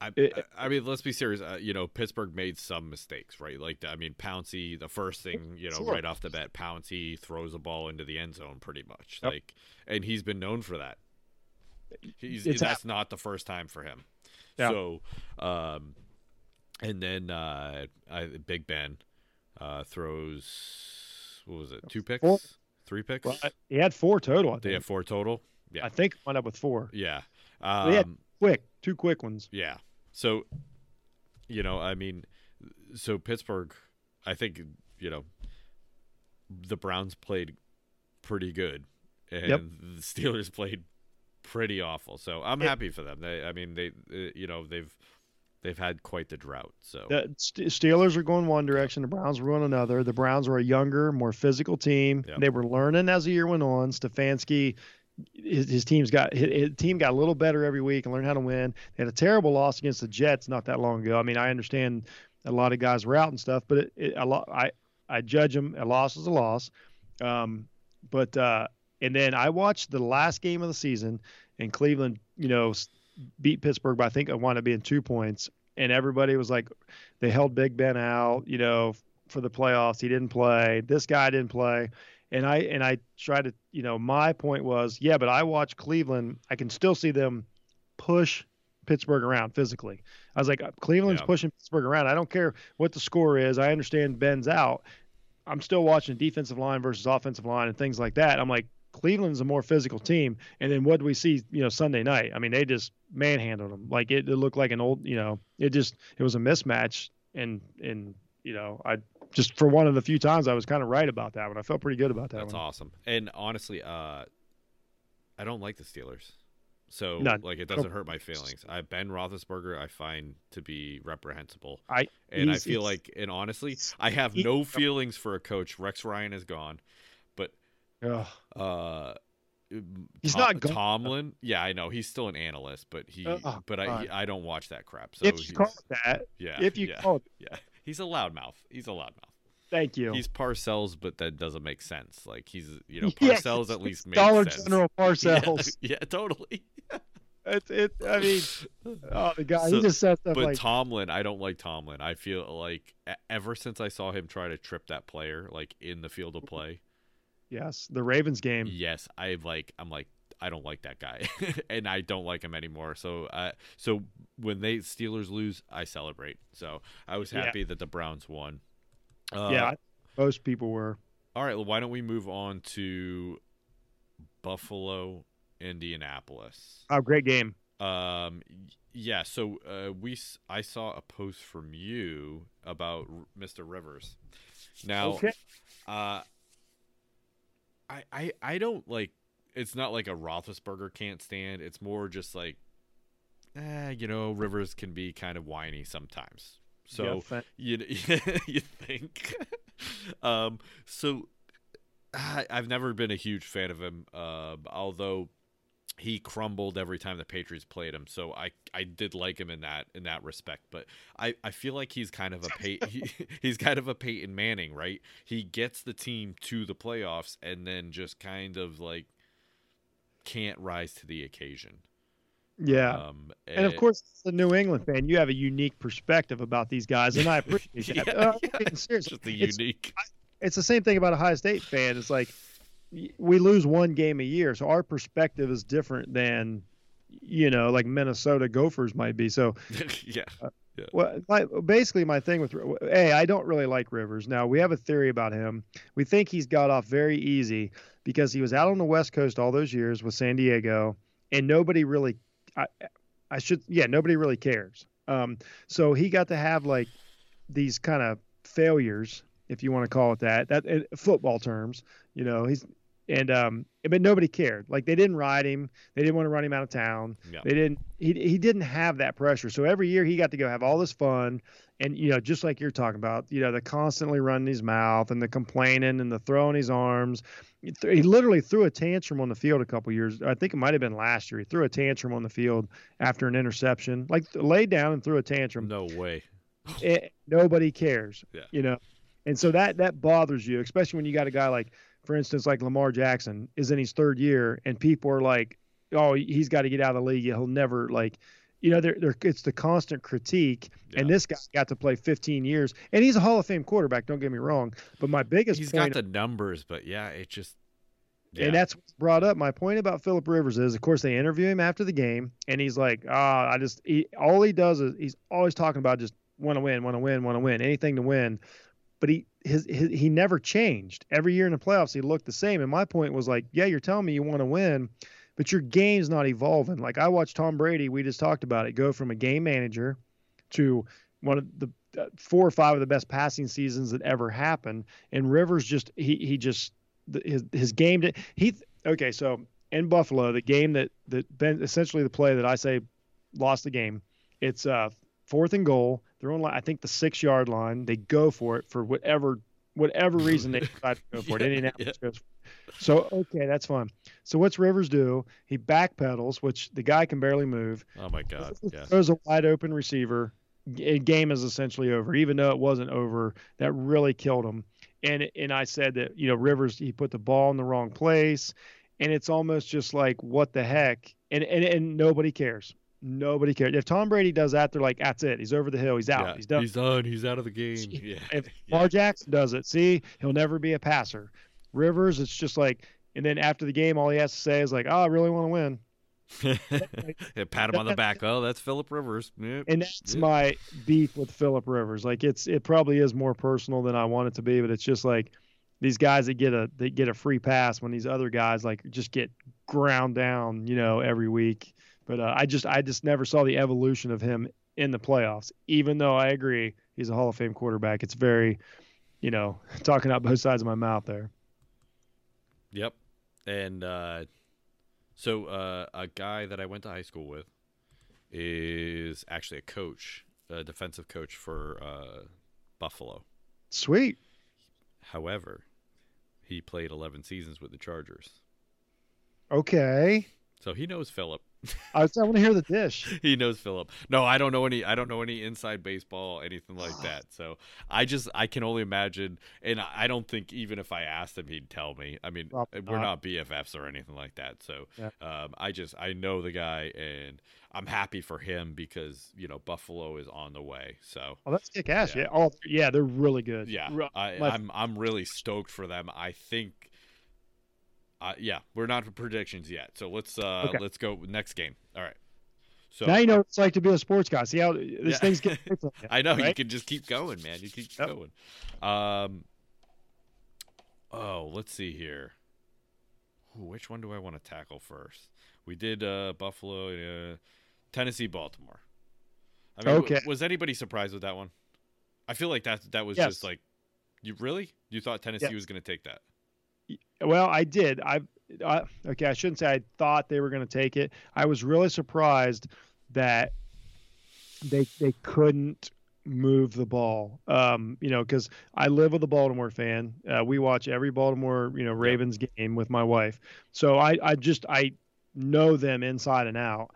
I, I mean, let's be serious. Uh, you know, Pittsburgh made some mistakes, right? Like, I mean, Pouncey, the first thing, you know, Sure. right off the bat, Pouncey throws a ball into the end zone pretty much. Yep. Like, and he's been known for that. He's, It's that's not the first time for him. Yeah. So, um, and then uh, I, Big Ben uh, throws, what was it, two picks? Four. Three picks? well, he had four total. I they think. have four total? Yeah. I think wound up with four. Yeah. Had- Um, Quick, two quick ones. yeah. So, you know, I mean, so Pittsburgh, I think, you know, the Browns played pretty good. and Yep. the Steelers played pretty awful. So I'm Yeah. happy for them. They, I mean, they, you know, they've they've had quite the drought. So The St- Steelers are going one direction, the Browns are going another. The Browns were a younger, more physical team. Yep. They were learning as the year went on. Stefanski, his, his team's got his, his team got a little better every week and learned how to win. They had a terrible loss against the Jets not that long ago. I mean, I understand a lot of guys were out and stuff, but it, it, a lot I I judge them. A loss is a loss. Um, but uh, and then I watched the last game of the season, and Cleveland, you know, beat Pittsburgh by I think it wound up being two points, and everybody was like, they held Big Ben out, you know, for the playoffs. He didn't play. This guy didn't play, and I and I tried to, you know, my point was, yeah, but I watched Cleveland. I can still see them push Pittsburgh around physically. I was like, uh, Cleveland's Yeah. pushing Pittsburgh around. I don't care what the score is. I understand Ben's out. I'm still watching defensive line versus offensive line and things like that. I'm like, Cleveland's a more physical team. And then what do we see, you know, Sunday night? I mean, they just manhandled them. Like it, it looked like an old, you know, it just it was a mismatch. And and you know, I just for one of the few times I was kind of right about that one. I felt pretty good about that that's one. awesome. And honestly, uh, I don't like the Steelers. So None. like it doesn't hurt my feelings. I Ben Roethlisberger I find to be reprehensible, I and I feel like, and honestly, I have no feelings for a coach. Rex Ryan is gone, ugh. uh He's Tom- not gone. Tomlin. Yeah, I know he's still an analyst, but he, Oh, but I, he, I don't watch that crap. So if you he's- call that, yeah, if you yeah, call yeah, he's a loudmouth. He's a loudmouth. thank you. He's Parcells, but that doesn't make sense. Like he's, you know, Yeah, Parcells at least makes Dollar sense. General Yeah, Parcells. yeah, totally. It's it. I mean, oh the guy. So- he just says stuff But like, Tomlin, I don't like Tomlin. I feel like ever since I saw him try to trip that player, like in the field of play, yes, the Ravens game. yes, I like. I'm like, I don't like that guy, and I don't like him anymore. So, uh, so when they Steelers lose, I celebrate. So I was Yeah. happy that the Browns won. Uh, yeah, most people were. All right. Well, why don't we move on to Buffalo, Indianapolis? Oh, great game. Um, yeah. So uh, we, I saw a post from you about R- Mr. Rivers. Now, Okay. uh, I, I, I don't like. It's not like a Roethlisberger can't stand. It's more just like, eh, you know, Rivers can be kind of whiny sometimes. So you you think? um, so I, I've never been a huge fan of him. Uh, although he crumbled every time the Patriots played him, so I I did like him in that in that respect. But I, I feel like he's kind of a Pey- he, he's kind of a Peyton Manning, right? He gets the team to the playoffs and then just kind of like can't rise to the occasion. yeah. Um, and of eh, course, as a New England fan, you have a unique perspective about these guys, and I appreciate that. Yeah, Uh, I'm yeah. being serious. just It's- unique. it's the same thing about a Ohio State fan. It's like we lose one game a year, so our perspective is different than you know, like Minnesota Gophers might be. So, yeah. well, my, basically, my thing with a, I don't really like Rivers. Now we have a theory about him. We think he's got off very easy because he was out on the West Coast all those years with San Diego, and nobody really, I, I should, yeah, nobody really cares. Um, so he got to have like these kind of failures, if you want to call it that, that in football terms, you know, he's and um, but nobody cared. Like they didn't ride him. They didn't want to run him out of town. Yeah. They didn't. He he didn't have that pressure. So every year he got to go have all this fun, and you know, just like you're talking about, you know, the constantly running his mouth and the complaining and the throwing his arms. He, th- he literally threw a tantrum on the field a couple years. I think it might have been last year. He threw a tantrum on the field after an interception, like laid down and threw a tantrum No way. it, nobody cares. Yeah. You know, and so that that bothers you, especially when you got a guy like, for instance, like Lamar Jackson is in his third year, and people are like, "Oh, he's got to get out of the league. He'll never like." You know, they're, they're, it's the constant critique, and this guy got to play 15 years, and he's a Hall of Fame quarterback. Don't get me wrong, but my biggest He's got the numbers, but yeah, it just. Yeah. and that's brought up. My point about Philip Rivers is, of course, they interview him after the game, and he's like, "Ah, I just he, all he does is he's always talking about just want to win, want to win, want to win, anything to win." But he his, his he never changed. Every year in the playoffs, he looked the same. And my point was like, "Yeah, you're telling me you want to win, but your game's not evolving." Like I watched Tom Brady. We just talked about it. Go from a game manager to one of the uh, four or five of the best passing seasons that ever happened. And Rivers just he he just his his game he okay, so in Buffalo, the game that that essentially the play that I say lost the game. It's uh fourth and goal. They're on I think the six yard line. They go for it for whatever whatever reason they decide to go for it. Yeah, Indianapolis goes. So okay, that's fine. So what's Rivers do? He backpedals, which the guy can barely move. Oh my God. Yeah. Throws a wide open receiver. Game is essentially over, even though it wasn't over. That really killed him. And and I said that you know Rivers he put the ball in the wrong place, and it's almost just like what the heck. And and and nobody cares. Nobody cares. If Tom Brady does that, they're like, that's it. He's over the hill. He's out. Yeah, He's done. He's done. He's out of the game. Yeah. If Yeah. Lamar Jackson does it, see, he'll never be a passer. Rivers, it's just like, and then after the game, all he has to say is like, "Oh, I really want to win," yeah, pat him on the back. Oh, that's Philip Rivers. Yep. and that's Yep. my beef with Philip Rivers. Like, it's it probably is more personal than I want it to be, but it's just like these guys that get a they get a free pass when these other guys like just get ground down, you know, every week. But uh, I just I just never saw the evolution of him in the playoffs. Even though I agree he's a Hall of Fame quarterback, it's very, you know, talking out both sides of my mouth there. Yep. And uh, so uh, a guy that I went to high school with is actually a coach, a defensive coach for uh, Buffalo. Sweet. However, he played 11 seasons with the Chargers. Okay. So he knows Philip. I, was, I want to hear the dish. he knows Philip. No, I don't know any. I don't know any inside baseball, anything like that. So I just I can only imagine, and I don't think even if I asked him, he'd tell me. I mean, Probably we're not. not BFFs or anything like that. So Yeah. um, I just I know the guy, and I'm happy for him because you know Buffalo is on the way. So Oh, that's kick ass. Yeah. Yeah. Oh, yeah. They're really good. yeah, Re- I, my- I'm I'm really stoked for them. I think. Uh, yeah, we're not for predictions yet, so let's uh Okay. let's go next game. All right. So now you know what it's like to be a sports guy. See how this Yeah. thing's getting away from you, I know you can just keep going, man. You keep Yep. going. Um. Oh, let's see here. Ooh, which one do I want to tackle first? We did uh, Buffalo, uh, Tennessee, Baltimore. I mean, w- Okay. was anybody surprised with that one? I feel like that that was Yes. just like, you really you thought Tennessee was going to take that? Well, I did. I, I okay. I shouldn't say I thought they were going to take it. I was really surprised that they they couldn't move the ball. Um, you know, because I live with a Baltimore fan. Uh, we watch every Baltimore you know Ravens game with my wife. So I I just I know them inside and out.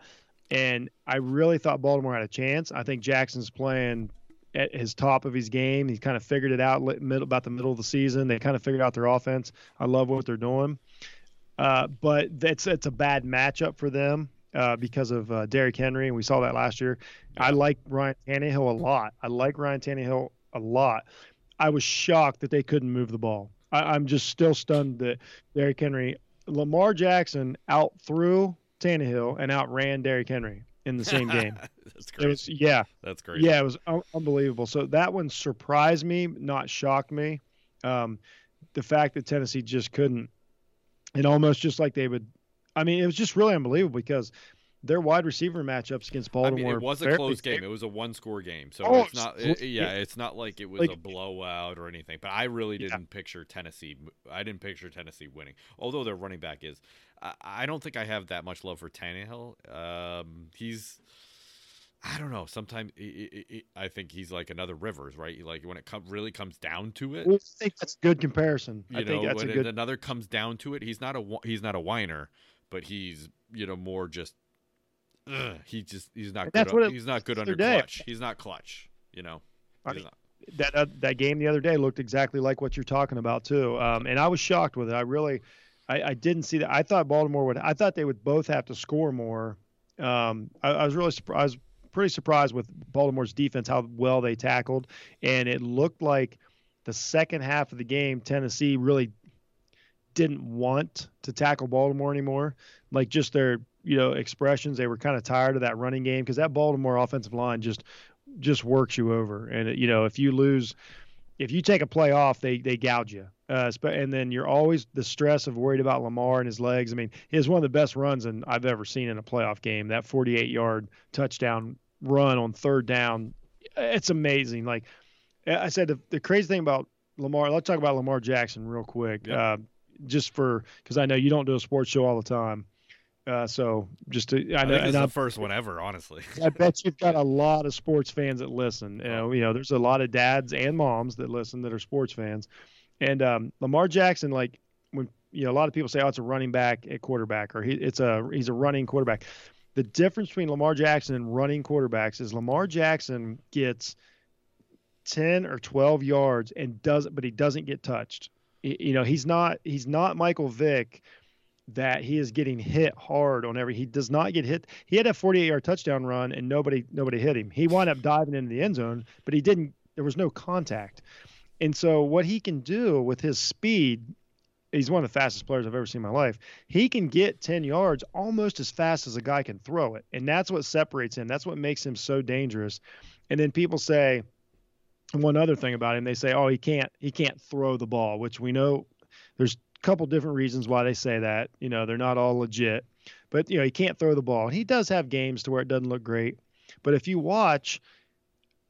And I really thought Baltimore had a chance. I think Jackson's playing at his top of his game. He kind of figured it out middle, about the middle of the season. They kind of figured out their offense. I love what they're doing. Uh, but that's it's a bad matchup for them uh, because of uh, Derrick Henry, and we saw that last year. I like Ryan Tannehill a lot. I like Ryan Tannehill a lot. I was shocked that they couldn't move the ball. I, I'm just still stunned that Derrick Henry, Lamar Jackson out threw Tannehill and outran Derrick Henry in the same game. That's It was yeah, That's great. yeah, it was un- unbelievable. So that one surprised me, not shocked me. Um, the fact that Tennessee just couldn't, and almost just like they would. I mean, it was just really unbelievable because their wide receiver matchups against I Baltimore. mean, it was a close game. It was a one-score game, so Oh, it's not. it- yeah, it's not like it was Like- a blowout or anything. But I really didn't picture Tennessee. I didn't picture Tennessee winning. Although their running back is, I, I don't think I have that much love for Tannehill. Um, he's, I don't know. Sometimes i i i I think he's like another Rivers, right? Like when it com- really comes down to it, I think that's a good comparison. you I think know, that's a when good. another comes down to it, he's not a he's not a whiner, but he's you know more just. Ugh, he just he's not good. what he's not good under day. clutch. He's not clutch. You know. I mean, that uh, that game the other day looked exactly like what you're talking about too. Um, and I was shocked with it. I really, I, I didn't see that. I thought Baltimore would. I thought they would both have to score more. Um, I, I was really surprised. Pretty surprised with Baltimore's defense how well they tackled, and it looked like the second half of the game Tennessee really didn't want to tackle Baltimore anymore. Like just their you know expressions, they were kind of tired of that running game because that Baltimore offensive line just just works you over. And you know, if you lose, if you take a play off, they they gouge you. Uh, and then you're always the stress of worried about Lamar and his legs. I mean, he has one of the best runs in, I've ever seen in a playoff game. That 48 yard touchdown run on third down, it's amazing. Like I said, the, the crazy thing about Lamar. Let's talk about Lamar Jackson real quick. Yep. Uh, just for because I know you don't do a sports show all the time. Uh, so just to, I I know, it's the I, first one ever, honestly. I bet you've got a lot of sports fans that listen. You know, you know, there's a lot of dads and moms that listen that are sports fans. And um, Lamar Jackson, like when you know, a lot of people say, "Oh, it's a running back at quarterback," or he, it's a he's a running quarterback. The difference between Lamar Jackson and running quarterbacks is Lamar Jackson gets ten or twelve yards and does, but he doesn't get touched. You know, he's not he's not Michael Vick that he is getting hit hard on every. He does not get hit. He had a 48 yard touchdown run and nobody nobody hit him. He wound up diving into the end zone, but he didn't. There was no contact. And so what he can do with his speed, he's one of the fastest players I've ever seen in my life. He can get 10 yards almost as fast as a guy can throw it, and that's what separates him. That's what makes him so dangerous. And then people say one other thing about him. They say, "Oh, he can't he can't throw the ball," which we know there's a couple different reasons why they say that. You know, they're not all legit. But you know, he can't throw the ball. He does have games to where it doesn't look great. But if you watch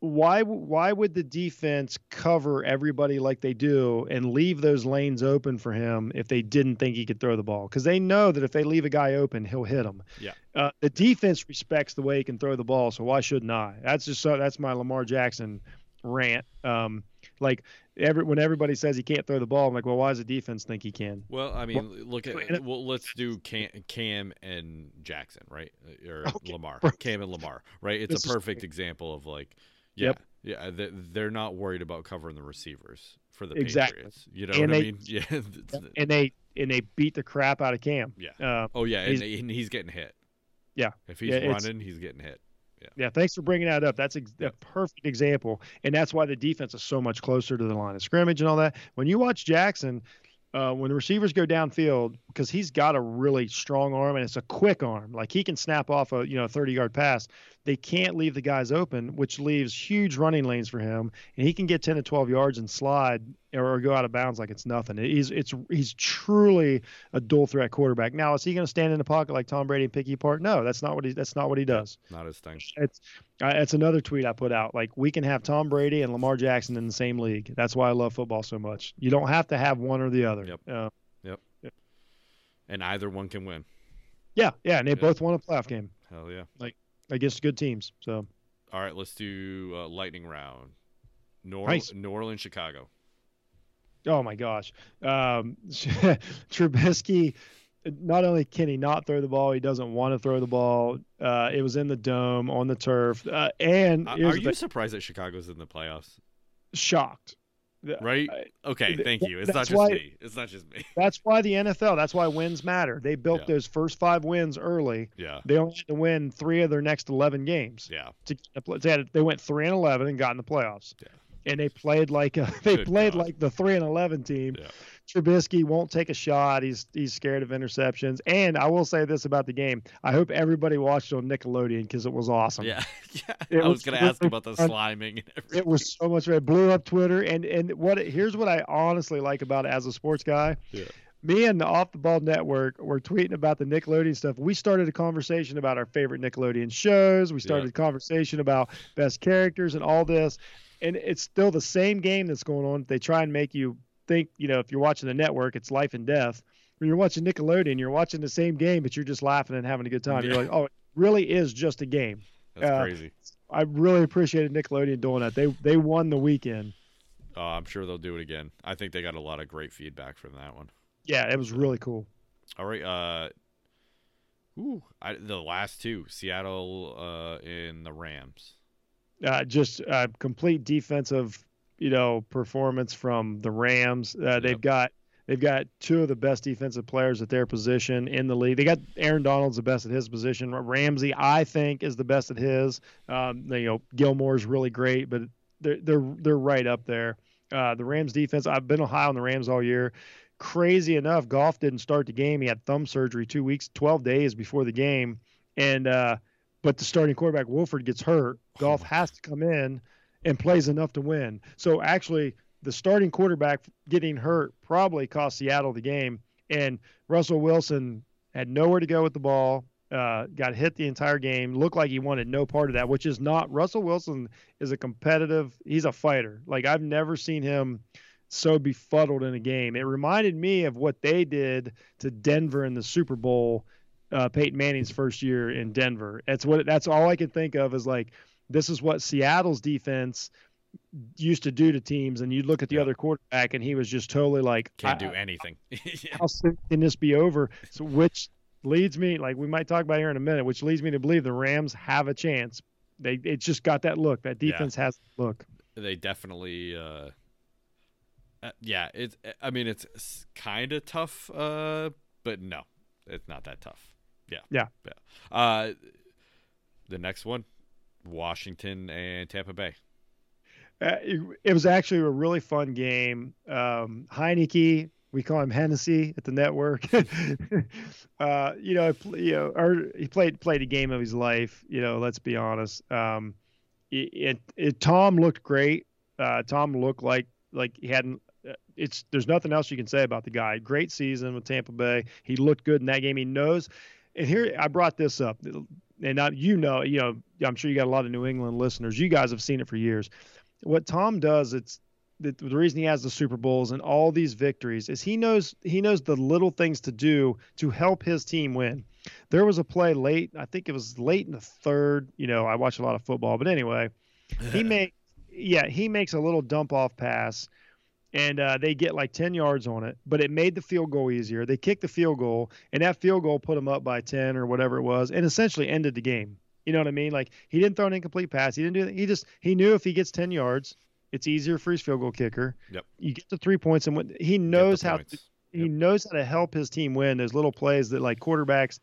why why would the defense cover everybody like they do and leave those lanes open for him if they didn't think he could throw the ball? Because they know that if they leave a guy open, he'll hit him. Yeah. Uh, the defense respects the way he can throw the ball, so why shouldn't I? That's just so that's my Lamar Jackson rant. Um, like every when everybody says he can't throw the ball, I'm like, well, why does the defense think he can? Well, I mean, look at well, let's do Cam, Cam and Jackson, right? Or Okay, Lamar. Cam and Lamar, right? It's This a perfect example of like, yeah, Yep. yeah, they- they're not worried about covering the receivers for the Exactly. Patriots. You know And what I mean? Yeah. And they and they beat the crap out of Cam. Yeah. Uh, oh yeah, and, he's- and he's getting hit. Yeah. If he's Yeah, running, he's getting hit. Yeah, yeah. thanks for bringing that up. That's ex- Yeah. a perfect example, and that's why the defense is so much closer to the line of scrimmage and all that. When you watch Jackson, uh, when the receivers go downfield, because he's got a really strong arm and it's a quick arm, like he can snap off a you know 30 yard pass. They can't leave the guys open, which leaves huge running lanes for him, and he can get 10 to 12 yards and slide or go out of bounds like it's nothing. He's it's he's truly a dual threat quarterback. Now, is he going to stand in the pocket like Tom Brady and pick you apart? No, that's not what he that's not what he does Not his thing. it's uh, it's another tweet I put out. Like we can have Tom Brady and Lamar Jackson in the same league. That's why I love football so much. You don't have to have one or the other. Yep. Uh, And either one can win. yeah, yeah, and they Yeah. both won a playoff game Hell yeah. Against good teams. So All right, let's do uh, lightning round. New, Nice. New Orleans, Chicago. oh my gosh, um, Trubisky. Not only can he not throw the ball, he doesn't want to throw the ball. Uh, it was in the dome on the turf, uh, and are you thing, surprised that Chicago's in the playoffs? shocked. Right? Okay, thank you. It's not just why- me. It's not just me. That's why the NFL. That's why wins matter. They built Yeah. those first five wins early. Yeah. They only had to win three of their next eleven games. Yeah. To they, had, they went three and eleven and got in the playoffs. Yeah. And they played like a, they Good played God. like the three and eleven team. Yeah. Trubisky won't take a shot. He's he's scared of interceptions. And I will say this about the game: I hope everybody watched on Nickelodeon because it was awesome. Yeah. yeah. It I was was going to ask about the sliming and everything. It was so much. It blew up Twitter. And and what it- here's what I honestly like about it as a sports guy. Yeah. Me and the Off the Ball Network were tweeting about the Nickelodeon stuff. We started a conversation about our favorite Nickelodeon shows. We started Yeah. a conversation about best characters and all this. And it's still the same game that's going on. They try and make you think, you know, if you're watching the network, it's life and death. When you're watching Nickelodeon, you're watching the same game, but you're just laughing and having a good time. Yeah. You're like, oh, it really is just a game. That's uh, crazy. I really appreciated Nickelodeon doing that. They they won the weekend. Oh, I'm sure they'll do it again. I think they got a lot of great feedback from that one. Yeah, it was really cool. All right. Uh, ooh, I, the last two, Seattle uh, and the Rams. Uh, just uh, complete defensive, you know, performance from the Rams. Uh, They've Yep. got they've got two of the best defensive players at their position in the league. They got Aaron Donald's the best at his position. Ramsey, I think, is the best at his. Um, you know, Gilmore's really great, but they're they're they're right up there. Uh, the Rams defense. I've been high on the Rams all year. Crazy enough, Goff didn't start the game. He had thumb surgery two weeks, twelve days before the game, and uh, but the starting quarterback Wolford gets hurt. Goff has to come in and plays enough to win. So actually, the starting quarterback getting hurt probably cost Seattle the game. And Russell Wilson had nowhere to go with the ball. Uh, got hit the entire game. Looked like he wanted no part of that, which is not. Russell Wilson is a competitive. He's a fighter. Like I've never seen him so befuddled in a game. It reminded me of what they did to Denver in the Super Bowl, uh, Peyton Manning's first year in Denver. That's what that's all I can think of is like this is what Seattle's defense used to do to teams, and you look at the Yeah. other quarterback, and he was just totally like, Can't do anything. yeah. how soon can this be over? So which leads me, like we might talk about here in a minute, which leads me to believe the Rams have a chance. They it just got that look. That Yeah. defense has that look. they definitely uh, uh yeah it's i mean it's kind of tough uh but no it's not that tough yeah Yeah. yeah uh the next one washington and tampa bay Uh, it, it was actually a really fun game. Um, Heineke, we call him Hennessy at the network. uh, you know, you know, or he played played a game of his life. You know, let's be honest. Um, it, it, it Tom looked great. Uh, Tom looked like like he hadn't. uh, It's there's nothing else you can say about the guy. Great season with Tampa Bay. He looked good in that game. He knows. And here I brought this up, and you know, you know, I'm sure you got a lot of New England listeners. You guys have seen it for years what Tom does, it's the, the reason he has the Super Bowls and all these victories is he knows he knows the little things to do to help his team win. There was a play late, I think it was late in the third. You know, I watch a lot of football, but anyway, he make yeah he makes a little dump off pass, and uh, they get like ten yards on it, but it made the field goal easier. They kicked the field goal, and that field goal put them up by ten or whatever it was, and essentially ended the game. You know what I mean? Like he didn't throw an incomplete pass. He didn't do that. He just he knew if he gets ten yards, it's easier for his field goal kicker. Yep. You get the three points, and what he knows how he Yep. knows how to help his team win those little plays that like quarterbacks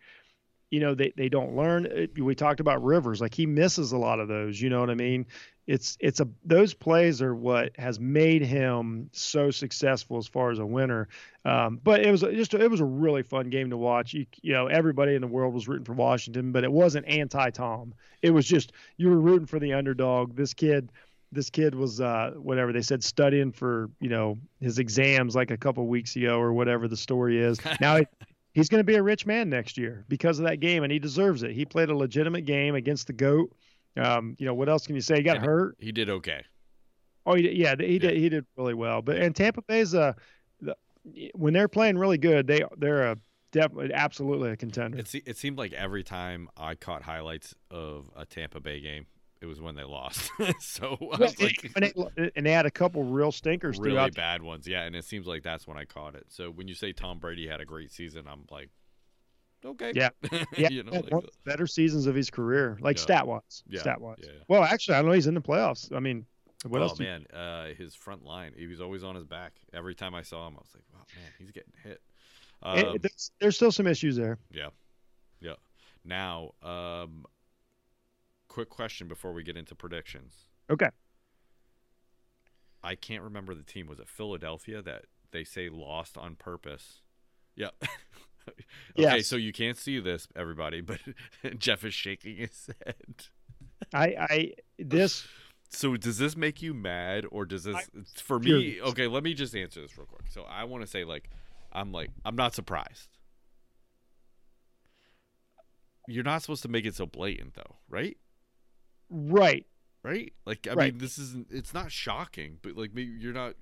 you know they, they don't learn we talked about rivers like he misses a lot of those you know what i mean? It's it's a those plays are what has made him so successful as far as a winner. Um, but it was just it was a really fun game to watch. You, you know everybody in the world was rooting for washington but it wasn't anti-tom. It was just you were rooting for the underdog. This kid this kid was uh, whatever they said studying for you know his exams like a couple weeks ago or whatever the story is. Now he's going to be a rich man next year because of that game and he deserves it. He played a legitimate game against the goat. Um, you know what else can you say? He got And- hurt. he did okay. Oh he did, yeah he did he did really well. But and tampa bay's uh the, when they're playing really good they they're a definitely absolutely a contender. It, it seemed like every time i caught highlights of a tampa bay game it was when they lost so like, and, they, and they had a couple real stinkers really throughout bad ones yeah and it seems like that's when i caught it so when you say tom brady had a great season i'm like okay Yeah. Yeah, you know yeah, like, one of the better seasons of his career, like Yeah. stat wise. Yeah, Stat wise. yeah. Well, actually, I know he's in the playoffs. I mean, what oh else? do you- man, uh, his front line. He was always on his back. Every time I saw him, I was like, "Wow, man, he's getting hit." It- Um, there's, there's still some issues there. yeah, yeah. Now, um, quick question before we get into predictions. Okay. I can't remember the team. Was it Philadelphia that they say lost on purpose? Yeah. okay, Yes. so you can't see this, everybody, but Jeff is shaking his head. I, I, this, So does this make you mad or does this I- for me Curious. okay, let me just answer this real quick. So I want to say like I'm like I'm not surprised. You're not supposed to make it so blatant though, right? Right. Right? Like I Right. mean this isn't it's not shocking, but like maybe you're not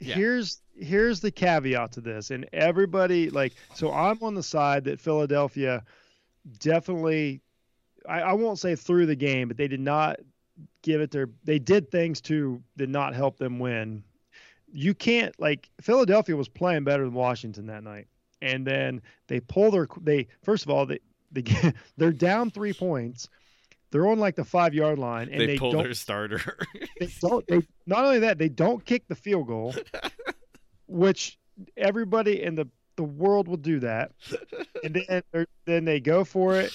Yeah. Here's, here's the caveat to this. And everybody, like, so I'm on the side that Philadelphia definitely, I, I won't say through the game, but they did not give it their, they did things to, did not help them win. You can't, like, Philadelphia was playing better than Washington that night. And then they pull their, they, first of all, they, they, they're down three points. They're on like the five yard line and they, they, pull don't their starter. they don't they not only that they don't kick the field goal which everybody in the the world will do that. And then then they go for it.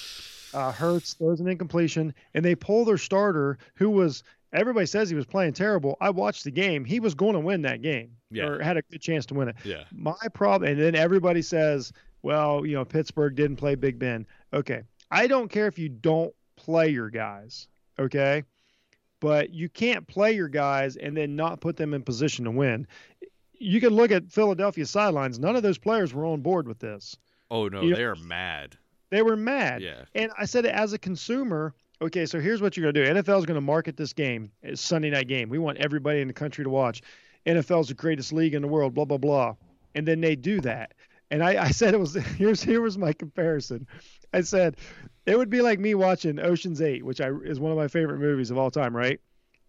Uh Hurts throws an incompletion and they pull their starter who was everybody says he was playing terrible. I watched the game. He was going to win that game Yeah. or had a good chance to win it. Yeah. my problem and then everybody says well you know Pittsburgh didn't play Big Ben. Okay. I don't care if you don't play your guys okay but you can't play your guys and then not put them in position to win you can look at Philadelphia sidelines none of those players were on board with this Oh no, You they are mad. they were mad Yeah. and I said as a consumer. Okay, so here's what you're gonna do. NFL is gonna market this game. It's Sunday night game. We want everybody in the country to watch. NFL's the greatest league in the world, blah blah blah, and then they do that. And I, I said it was here's here was my comparison. I said it would be like me watching Ocean's Eight, which I is one of my favorite movies of all time, right?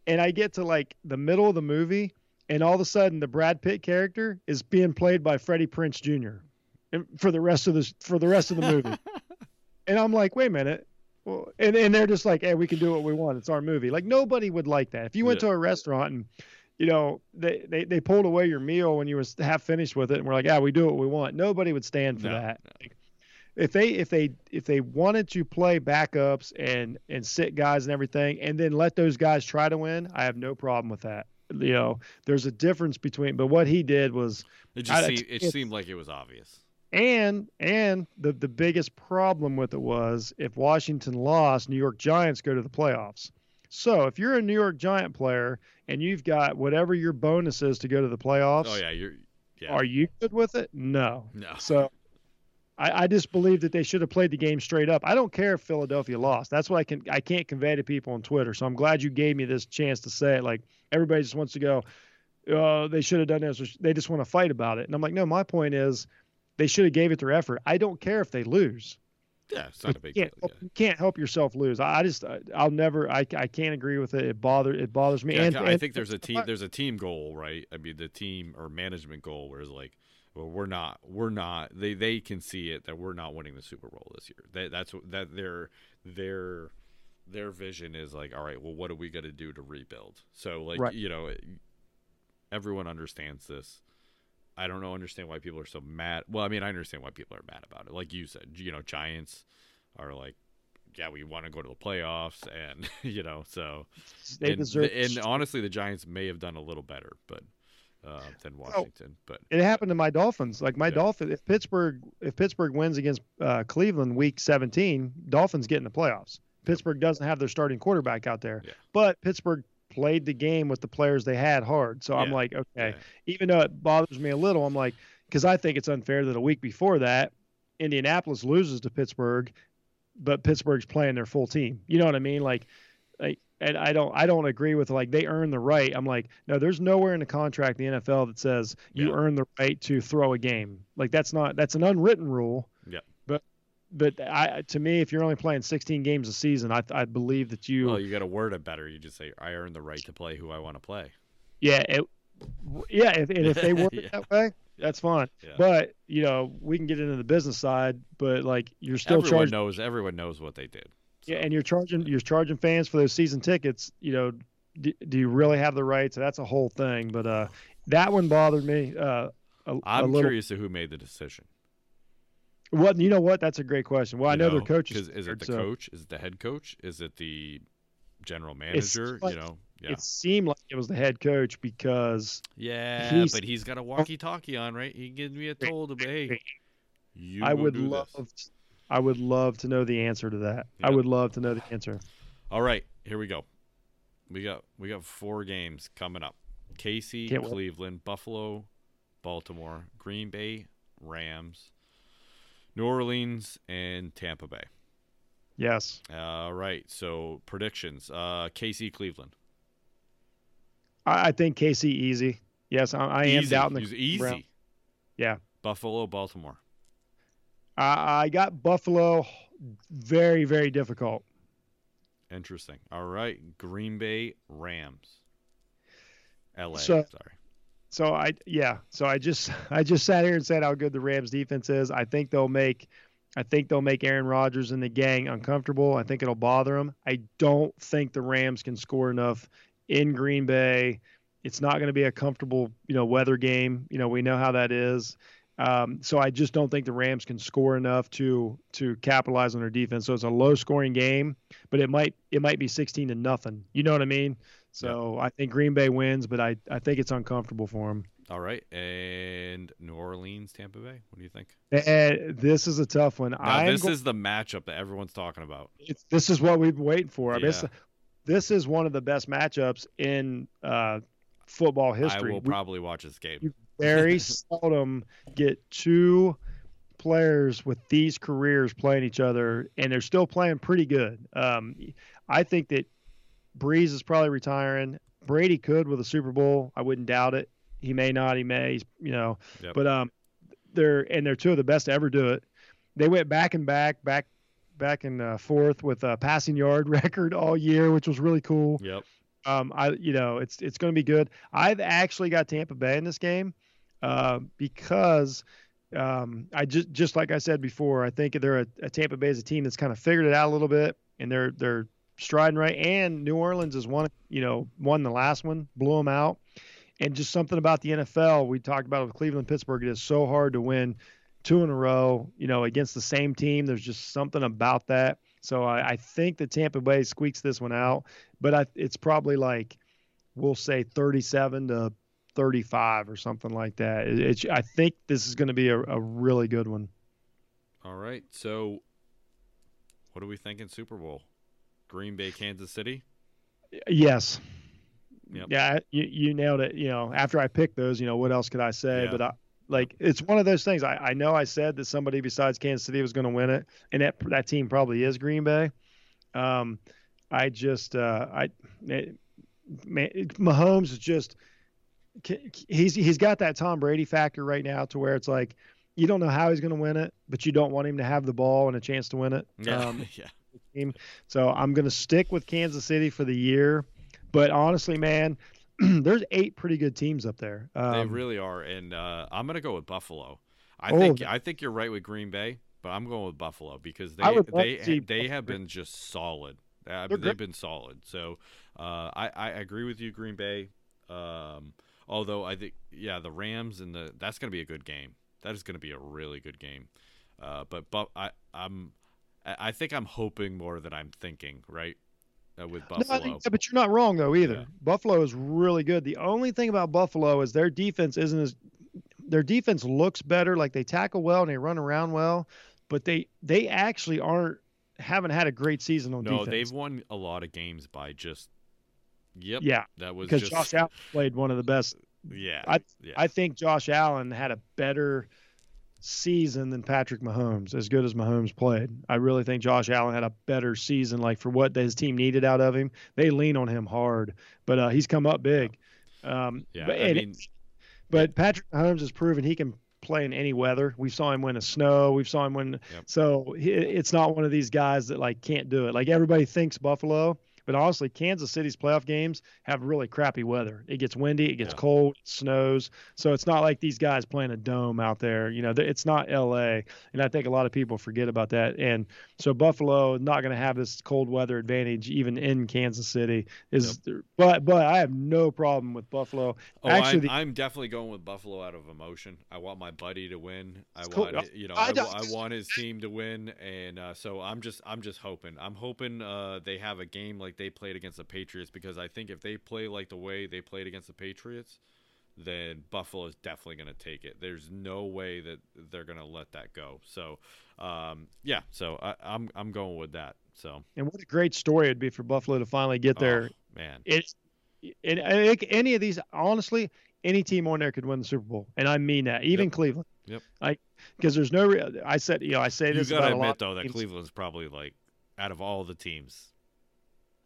And I get to like the middle of the movie, and all of a sudden the Brad Pitt character is being played by Freddie Prinze Jr. for the rest of the for the rest of the movie. and I'm like, wait a minute. Well, and, and they're just like, hey, we can do what we want. It's our movie. Like nobody would like that. If you went yeah. to a restaurant and you know, they, they, they pulled away your meal when you was half finished with it and we're like, yeah, we do what we want. Nobody would stand for no, that. No. If they if they if they wanted to play backups and and sit guys and everything and then let those guys try to win, I have no problem with that. You know, there's a difference between but what he did was it just I, seemed, it seemed like it was obvious. And and the the biggest problem with it was if Washington lost, New York Giants go to the playoffs. So if you're a New York Giant player and you've got whatever your bonus is to go to the playoffs, oh yeah, you're. Yeah. Are you good with it? No. No. So I, I, just believe that they should have played the game straight up. I don't care if Philadelphia lost. That's what I can I can't convey to people on Twitter. So I'm glad you gave me this chance to say it. Like everybody just wants to go, uh, they should have done this. They just want to fight about it. And I'm like, no, my point is, they should have gave it their effort. I don't care if they lose. Yeah, it's not a big deal. Yeah. You can't help yourself lose. I just, I'll never, I, I can't agree with it. It bothers, it bothers me. Yeah, and, I and, think there's a team, there's a team goal, right? I mean, the team or management goal, where it's like, well, we're not, we're not. They, they can see it that we're not winning the Super Bowl this year. That, that's that their, their, their vision is like, all right, well, what are we going to do to rebuild? So, like, right. you know, everyone understands this. I don't know understand why people are so mad. Well, I mean, I understand why people are mad about it. Like you said, you know, Giants are like, yeah, we want to go to the playoffs, and you know, so they and, deserve. And honestly, the Giants may have done a little better, but uh, than Washington. but it happened to my Dolphins. Like my yeah. Dolphins, if Pittsburgh if Pittsburgh wins against uh, Cleveland Week 17, Dolphins get in the playoffs. Pittsburgh doesn't have their starting quarterback out there, yeah. but Pittsburgh played the game with the players they had hard. So yeah. I'm like, okay, yeah. even though it bothers me a little, I'm like, because I think it's unfair that a week before that, Indianapolis loses to Pittsburgh, but Pittsburgh's playing their full team. You know what I mean? Like, like, and I don't, I don't agree with like they earn the right. I'm like, no, there's nowhere in the contract the NFL that says you yeah. earn the right to throw a game. Like that's not, that's an unwritten rule. But I, to me, if you're only playing 16 games a season, I, I believe that you. Well, you got to word it better. You just say, "I earn the right to play who I want to play." Yeah, it, yeah. If, and if they word yeah. it that way, that's fine. Yeah. But you know, we can get into the business side. But like, you're still everyone charging. knows. Everyone knows what they did. So. Yeah, and you're charging you're charging fans for those season tickets. You know, do, do you really have the right? So that's a whole thing. But uh, that one bothered me. Uh, a, I'm a little... curious to who made the decision. What you know? What that's a great question. Well, you I know, know their coaches. Is it the so. coach? Is it the head coach? Is it the general manager? Like, you know, yeah. It seemed like it was the head coach because yeah, he's, but he's got a oh. walkie-talkie on, right? He gives me a told, hey, you I would love. This. I would love to know the answer to that. Yep. I would love to know the answer. All right, here we go. We got we got four games coming up. KC, Can't Cleveland, wait. Buffalo, Baltimore, Green Bay, Rams, New Orleans and Tampa Bay. Yes. All right. So predictions. Uh, KC Cleveland. I, I think KC easy. Yes, I, I am doubting the easy. Brown. Yeah. Buffalo, Baltimore. I got Buffalo very, very difficult. Interesting. All right. Green Bay, Rams. LA. So, sorry so I yeah, so I just I just sat here and said how good the Rams defense is. I think they'll make I think they'll make Aaron Rodgers and the gang uncomfortable. I think it'll bother them. I don't think the Rams can score enough in Green Bay. It's not going to be a comfortable, you know, weather game. You know, we know how that is. Um, so I just don't think the Rams can score enough to to capitalize on their defense. So it's a low scoring game, but it might it might be 16 to nothing. You know what I mean? So I think Green Bay wins, but I, I think it's uncomfortable for them. All right, and New Orleans, Tampa Bay. What do you think? And this is a tough one. Now, this go- is the matchup that everyone's talking about. It's, this is what we've been waiting for. Yeah. This, this is one of the best matchups in uh, football history. I will probably we, watch this game. very seldom get two players with these careers playing each other, and they're still playing pretty good. Um, I think that Brees is probably retiring. Brady could with a Super Bowl. I wouldn't doubt it. He may not. He may. He's, you know. Yep. But um, they're and they're two of the best to ever do it. They went back and back, back, back and uh, forth with a passing yard record all year, which was really cool. Yep. Um, I you know it's it's going to be good. I've actually got Tampa Bay in this game uh, because um, I just just like I said before, I think they're a, a Tampa Bay is a team that's kind of figured it out a little bit, and they're they're striding right. And New Orleans has won you know won the last one, blew them out, and just something about the NFL we talked about with Cleveland Pittsburgh. It is so hard to win two in a row, you know, against the same team. There's just something about that. So I, I think the Tampa Bay squeaks this one out, but I, it's probably like we'll say 37 to 35 or something like that. It, it's I think this is going to be a, a really good one. All right. So, what are we thinking? Super Bowl, Green Bay, Kansas City. Yes. Yep. Yeah, you, you nailed it. You know, after I picked those, you know, what else could I say? Yeah. But I, like, it's one of those things. I, I know I said that somebody besides Kansas City was going to win it, and that that team probably is Green Bay. Um, I just, uh, I, it, man, Mahomes is just, he's he's got that Tom Brady factor right now to where it's like, you don't know how he's going to win it, but you don't want him to have the ball and a chance to win it. Yeah. Um, yeah. Team. So I'm going to stick with Kansas City for the year. But honestly, man, there's eight pretty good teams up there. Um, They really are, and uh, I'm gonna go with Buffalo. I Oh. think I think you're right with Green Bay, but I'm going with Buffalo because they they to they have been just solid. They've been solid. So uh, I I agree with you, Green Bay. Um, although I think yeah, the Rams and the that's gonna be a good game. That is gonna be a really good game. Uh, but but I I'm I think I'm hoping more than I'm thinking. Right. Uh, with No, I Buffalo. think- but you're not wrong though either. Yeah. Buffalo is really good. The only thing about Buffalo is their defense isn't as their defense looks better. Like they tackle well and they run around well, but they they actually aren't haven't had a great season on no, defense. No, they've won a lot of games by just. Yep. yeah, That was because just Josh Allen played one of the best. Yeah. I- yeah. I think Josh Allen had a better season than Patrick Mahomes, as good as Mahomes played. I really think Josh Allen had a better season, like for what his team needed out of him. They lean on him hard, but uh, he's come up big. Um, yeah. but, I mean, but Patrick Mahomes has proven he can play in any weather. We saw him win a snow. We've saw him win. Yep. So he, it's not one of these guys that like can't do it. Like everybody thinks Buffalo, but honestly, Kansas City's playoff games have really crappy weather. It gets windy, it gets Yeah. cold, it snows. So it's not like these guys playing a dome out there. You know, it's not L.A. And I think a lot of people forget about that. And so Buffalo is not going to have this cold weather advantage even in Kansas City. Is but but I have no problem with Buffalo. oh, Actually, I'm, I'm definitely going with Buffalo out of emotion. I want my buddy to win. I cool. want you know I I, I want his team to win, and uh, so I'm just I'm just hoping. I'm hoping uh, they have a game like they played against the Patriots because I think if they play like the way they played against the Patriots, then Buffalo is definitely going to take it. There's no way that they're going to let that go. So um, yeah, so I, I'm I'm going with that. So And what a great story it'd be for Buffalo to finally get there. oh, man. It's it, it, any of these, honestly, any team on there could win the Super Bowl, and I mean that. Even Yep. Cleveland. Yep. Like because there's no. Re- I said you know I say this. You gotta admit though that. Cleveland's probably like out of all the teams,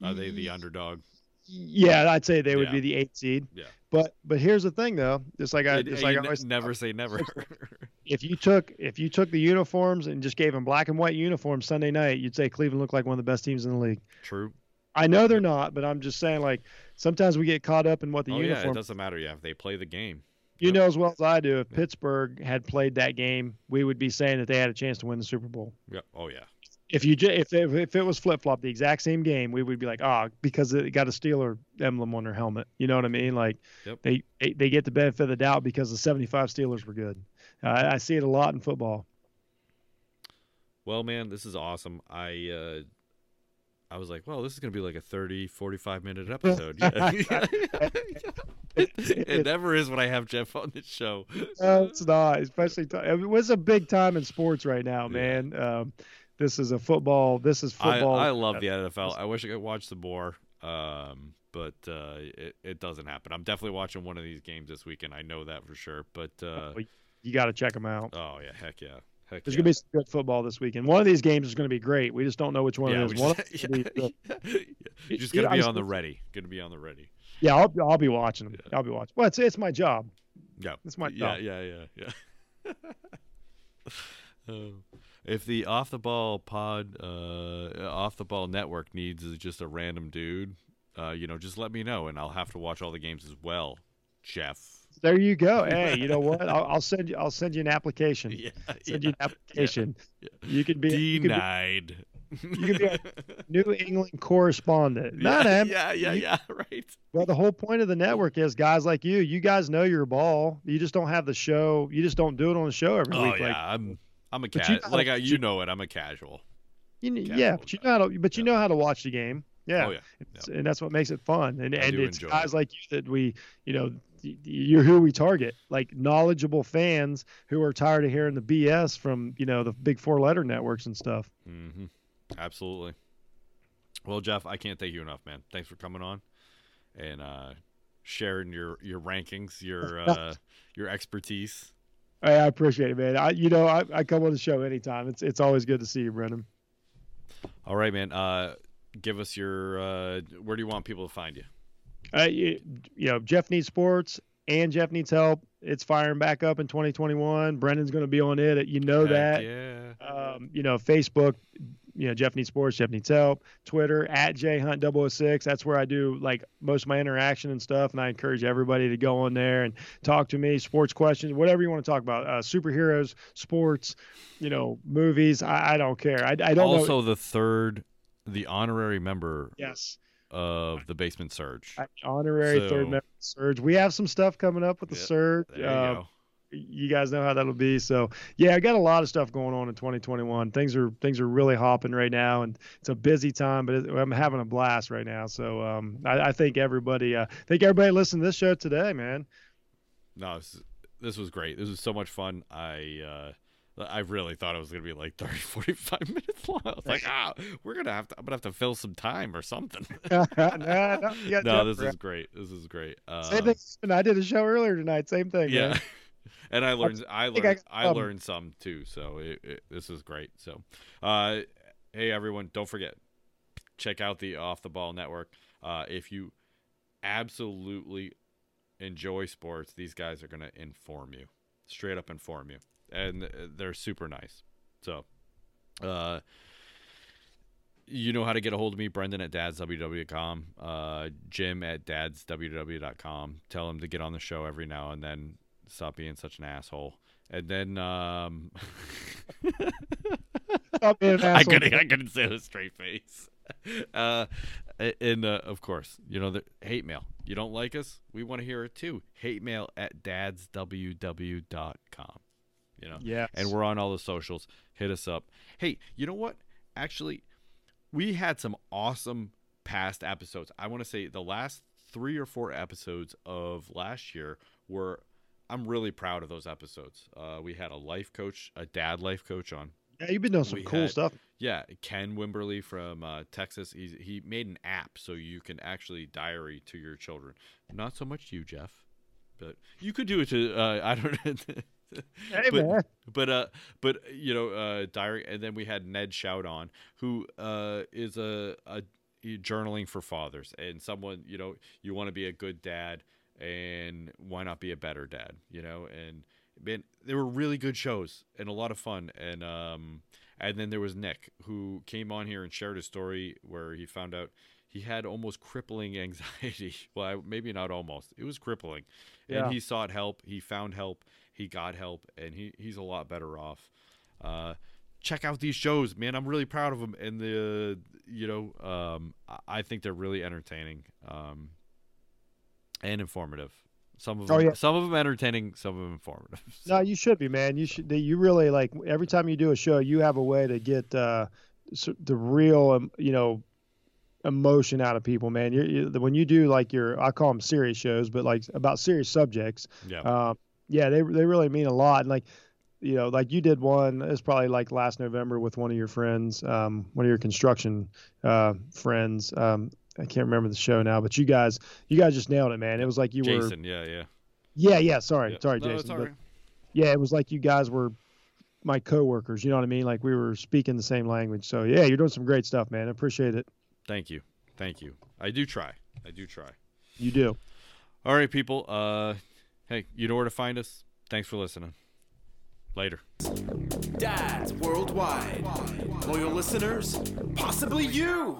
are they the mm. underdog? Yeah, I'd say they would Yeah. be the eighth seed. Yeah. But but here's the thing though, just like I just like I always, never say never. if you took if you took the uniforms and just gave them black and white uniforms Sunday night, you'd say Cleveland looked like one of the best teams in the league. True. I know they're not, but I'm just saying like sometimes we get caught up in what the oh yeah, uniform it doesn't matter. Yeah, if they play the game. You Yep. know as well as I do, if Pittsburgh had played that game, we would be saying that they had a chance to win the Super Bowl. Yeah. Oh yeah. If you if it, if it was flip flop, the exact same game, we would be like, ah, because it got a Steeler emblem on their helmet. You know what I mean? Like Yep. they, they get the benefit of the doubt because the '75 Steelers were good. Uh, I see it a lot in football. Well, man, this is awesome. I uh I was like, well, this is going to be like a 30, 45 minute episode. Yeah. it never is when I have Jeff on the show. No, it's not, especially t- it was a big time in sports right now, Yeah. man. Um, this is a football. This is football. I love the NFL. I wish I could watch some more, um, but uh, it, it doesn't happen. I'm definitely watching one of these games this weekend. I know that for sure. But uh, you got to check them out. oh yeah, heck yeah, heck There's yeah. gonna be some good football this weekend. One of these games is gonna be great. We just don't know which one yeah, it is. One just, them is gonna be just Yeah, gotta be on the ready. Gonna be on the ready. yeah, I'll, I'll be watching them. Yeah. I'll be watching. Well, it's it's my job. Yeah. That's my job. yeah, yeah, yeah, yeah. Um, if the off the ball pod, uh, off the ball network needs is just a random dude, uh, you know, just let me know, and I'll have to watch all the games as well, Jeff. There you go. Hey, you know what? I'll, I'll send you. I'll send you an application. Yeah, Send yeah, you an application. yeah. You can be you can be denied. you can be a New England correspondent. Yeah, no, yeah, yeah, you- yeah, right. Well, the whole point of the network is guys like you. You guys know your ball. You just don't have the show. You just don't do it on the show every Oh week. yeah, Like I'm I'm a But cat. you gotta- like uh, you know it. I'm a casual. you, kn- casual yeah, but you know how to. But you know how to watch the game. Yeah. Oh yeah. It's- and that's what makes it fun. And I and it's guys it. like you that we, you know, you're who we target, like knowledgeable fans who are tired of hearing the BS from you know the big four letter networks and stuff. hmm Absolutely. Well, Jeff, I can't thank you enough, man. Thanks for coming on and uh, sharing your your rankings, your uh, your expertise. I, appreciate it, man. I you know I, I come on the show anytime. It's it's always good to see you, Brendan. All right, man. Uh, give us your uh, where do you want people to find you? Uh, you, you know, Jeff needs sports and Jeff needs help. It's firing back up in 2021. Brendan's going to be on it. You know Heck that. Yeah. um, you know, Facebook, you know, Jeff needs sports, Jeff needs help. Twitter at jhunt006. That's where I do like most of my interaction and stuff. And I encourage everybody to go on there and talk to me, sports questions, whatever you want to talk about, uh, superheroes, sports, you know, movies. I, I don't care. I, I don't know. Also, the third, the honorary member Yes, of the Basement Surge. Honorary So- third member Surge. We have some stuff coming up with the Yeah, Surge. Uh. You guys know how that'll be. So yeah, I got a lot of stuff going on in 2021. Things are things are really hopping right now, and it's a busy time. But it, I'm having a blast right now. So um, I, I think everybody, uh, think everybody listened to this show today, man. No, this, this was great. This was so much fun. I uh, I really thought it was gonna be like 30, 45 minutes long. I was like, ah, we're gonna have to. I'm gonna have to fill some time or something. no, no, no, this is great. This is great. Uh, same thing. I did a show earlier tonight. Same thing. Yeah. and I learned I I learned I, some. learned some too. So it, it, this is great. So, uh, hey everyone, don't forget check out the Off the Ball Network. Uh, if you absolutely enjoy sports, these guys are gonna inform you, straight up inform you, and uh, they're super nice. So, uh. You know how to get a hold of me, Brendan at dadsww.com, uh, Jim at dadsww.com. Tell him to get on the show every now and then. Stop being such an asshole. And then um, Stop being an I couldn't I couldn't say it with a straight face. Uh, and uh, of course, you know the hate mail. You don't like us? We want to hear it too. Hate mail at dadsww.com. You know, Yeah. and we're on all the socials. Hit us up. Hey, you know what? Actually, we had some awesome past episodes. I want to say the last three or four episodes of last year were. I'm really proud of those episodes. Uh, we had a life coach, a dad life coach on. yeah, you've been doing some we cool had- stuff. Yeah, Ken Wimberly from uh, Texas. He's, he made an app so you can actually diary to your children. Not so much you, Jeff, but you could do it to. Uh, I don't know. Hey, but, man. but uh, but you know, uh, diary. And then we had Ned Shout on, who uh is a a journaling for fathers and someone you know you want to be a good dad and why not be a better dad you know? And man they were really good shows and a lot of fun. And um and then there was Nick who came on here and shared a story where he found out he had almost crippling anxiety. Well maybe not almost. It was crippling. Yeah. and he sought help. He found help. He got help. And he he's a lot better off. Uh check out these shows man. I'm really proud of them and the you know um i I think they're really entertaining. Um and informative some of them, Oh, yeah. some of them entertaining some of them informative No, you should be, man. You should. You really like every time you do a show, you have a way to get uh, the real, um, you know, emotion out of people, man. You, you, when you do like your, I call them serious shows, but like about serious subjects. yeah Um, yeah, they they really mean a lot. And like, you know, like you did one. It's probably like last November with one of your friends, um, one of your construction uh, friends. Um, I can't remember the show now, but you guys, you guys just nailed it, man. It was like you were. jason yeah yeah Yeah, yeah. Sorry, Yeah. sorry, No, Jason. it's but- yeah, it was like you guys were my coworkers. You know what I mean? Like we were speaking the same language. So yeah, you're doing some great stuff, man. I appreciate it. thank you thank you i do try i do try You do. all right people uh Hey, you know where to find us. Thanks for listening. Later. Dads worldwide. Loyal listeners, possibly you.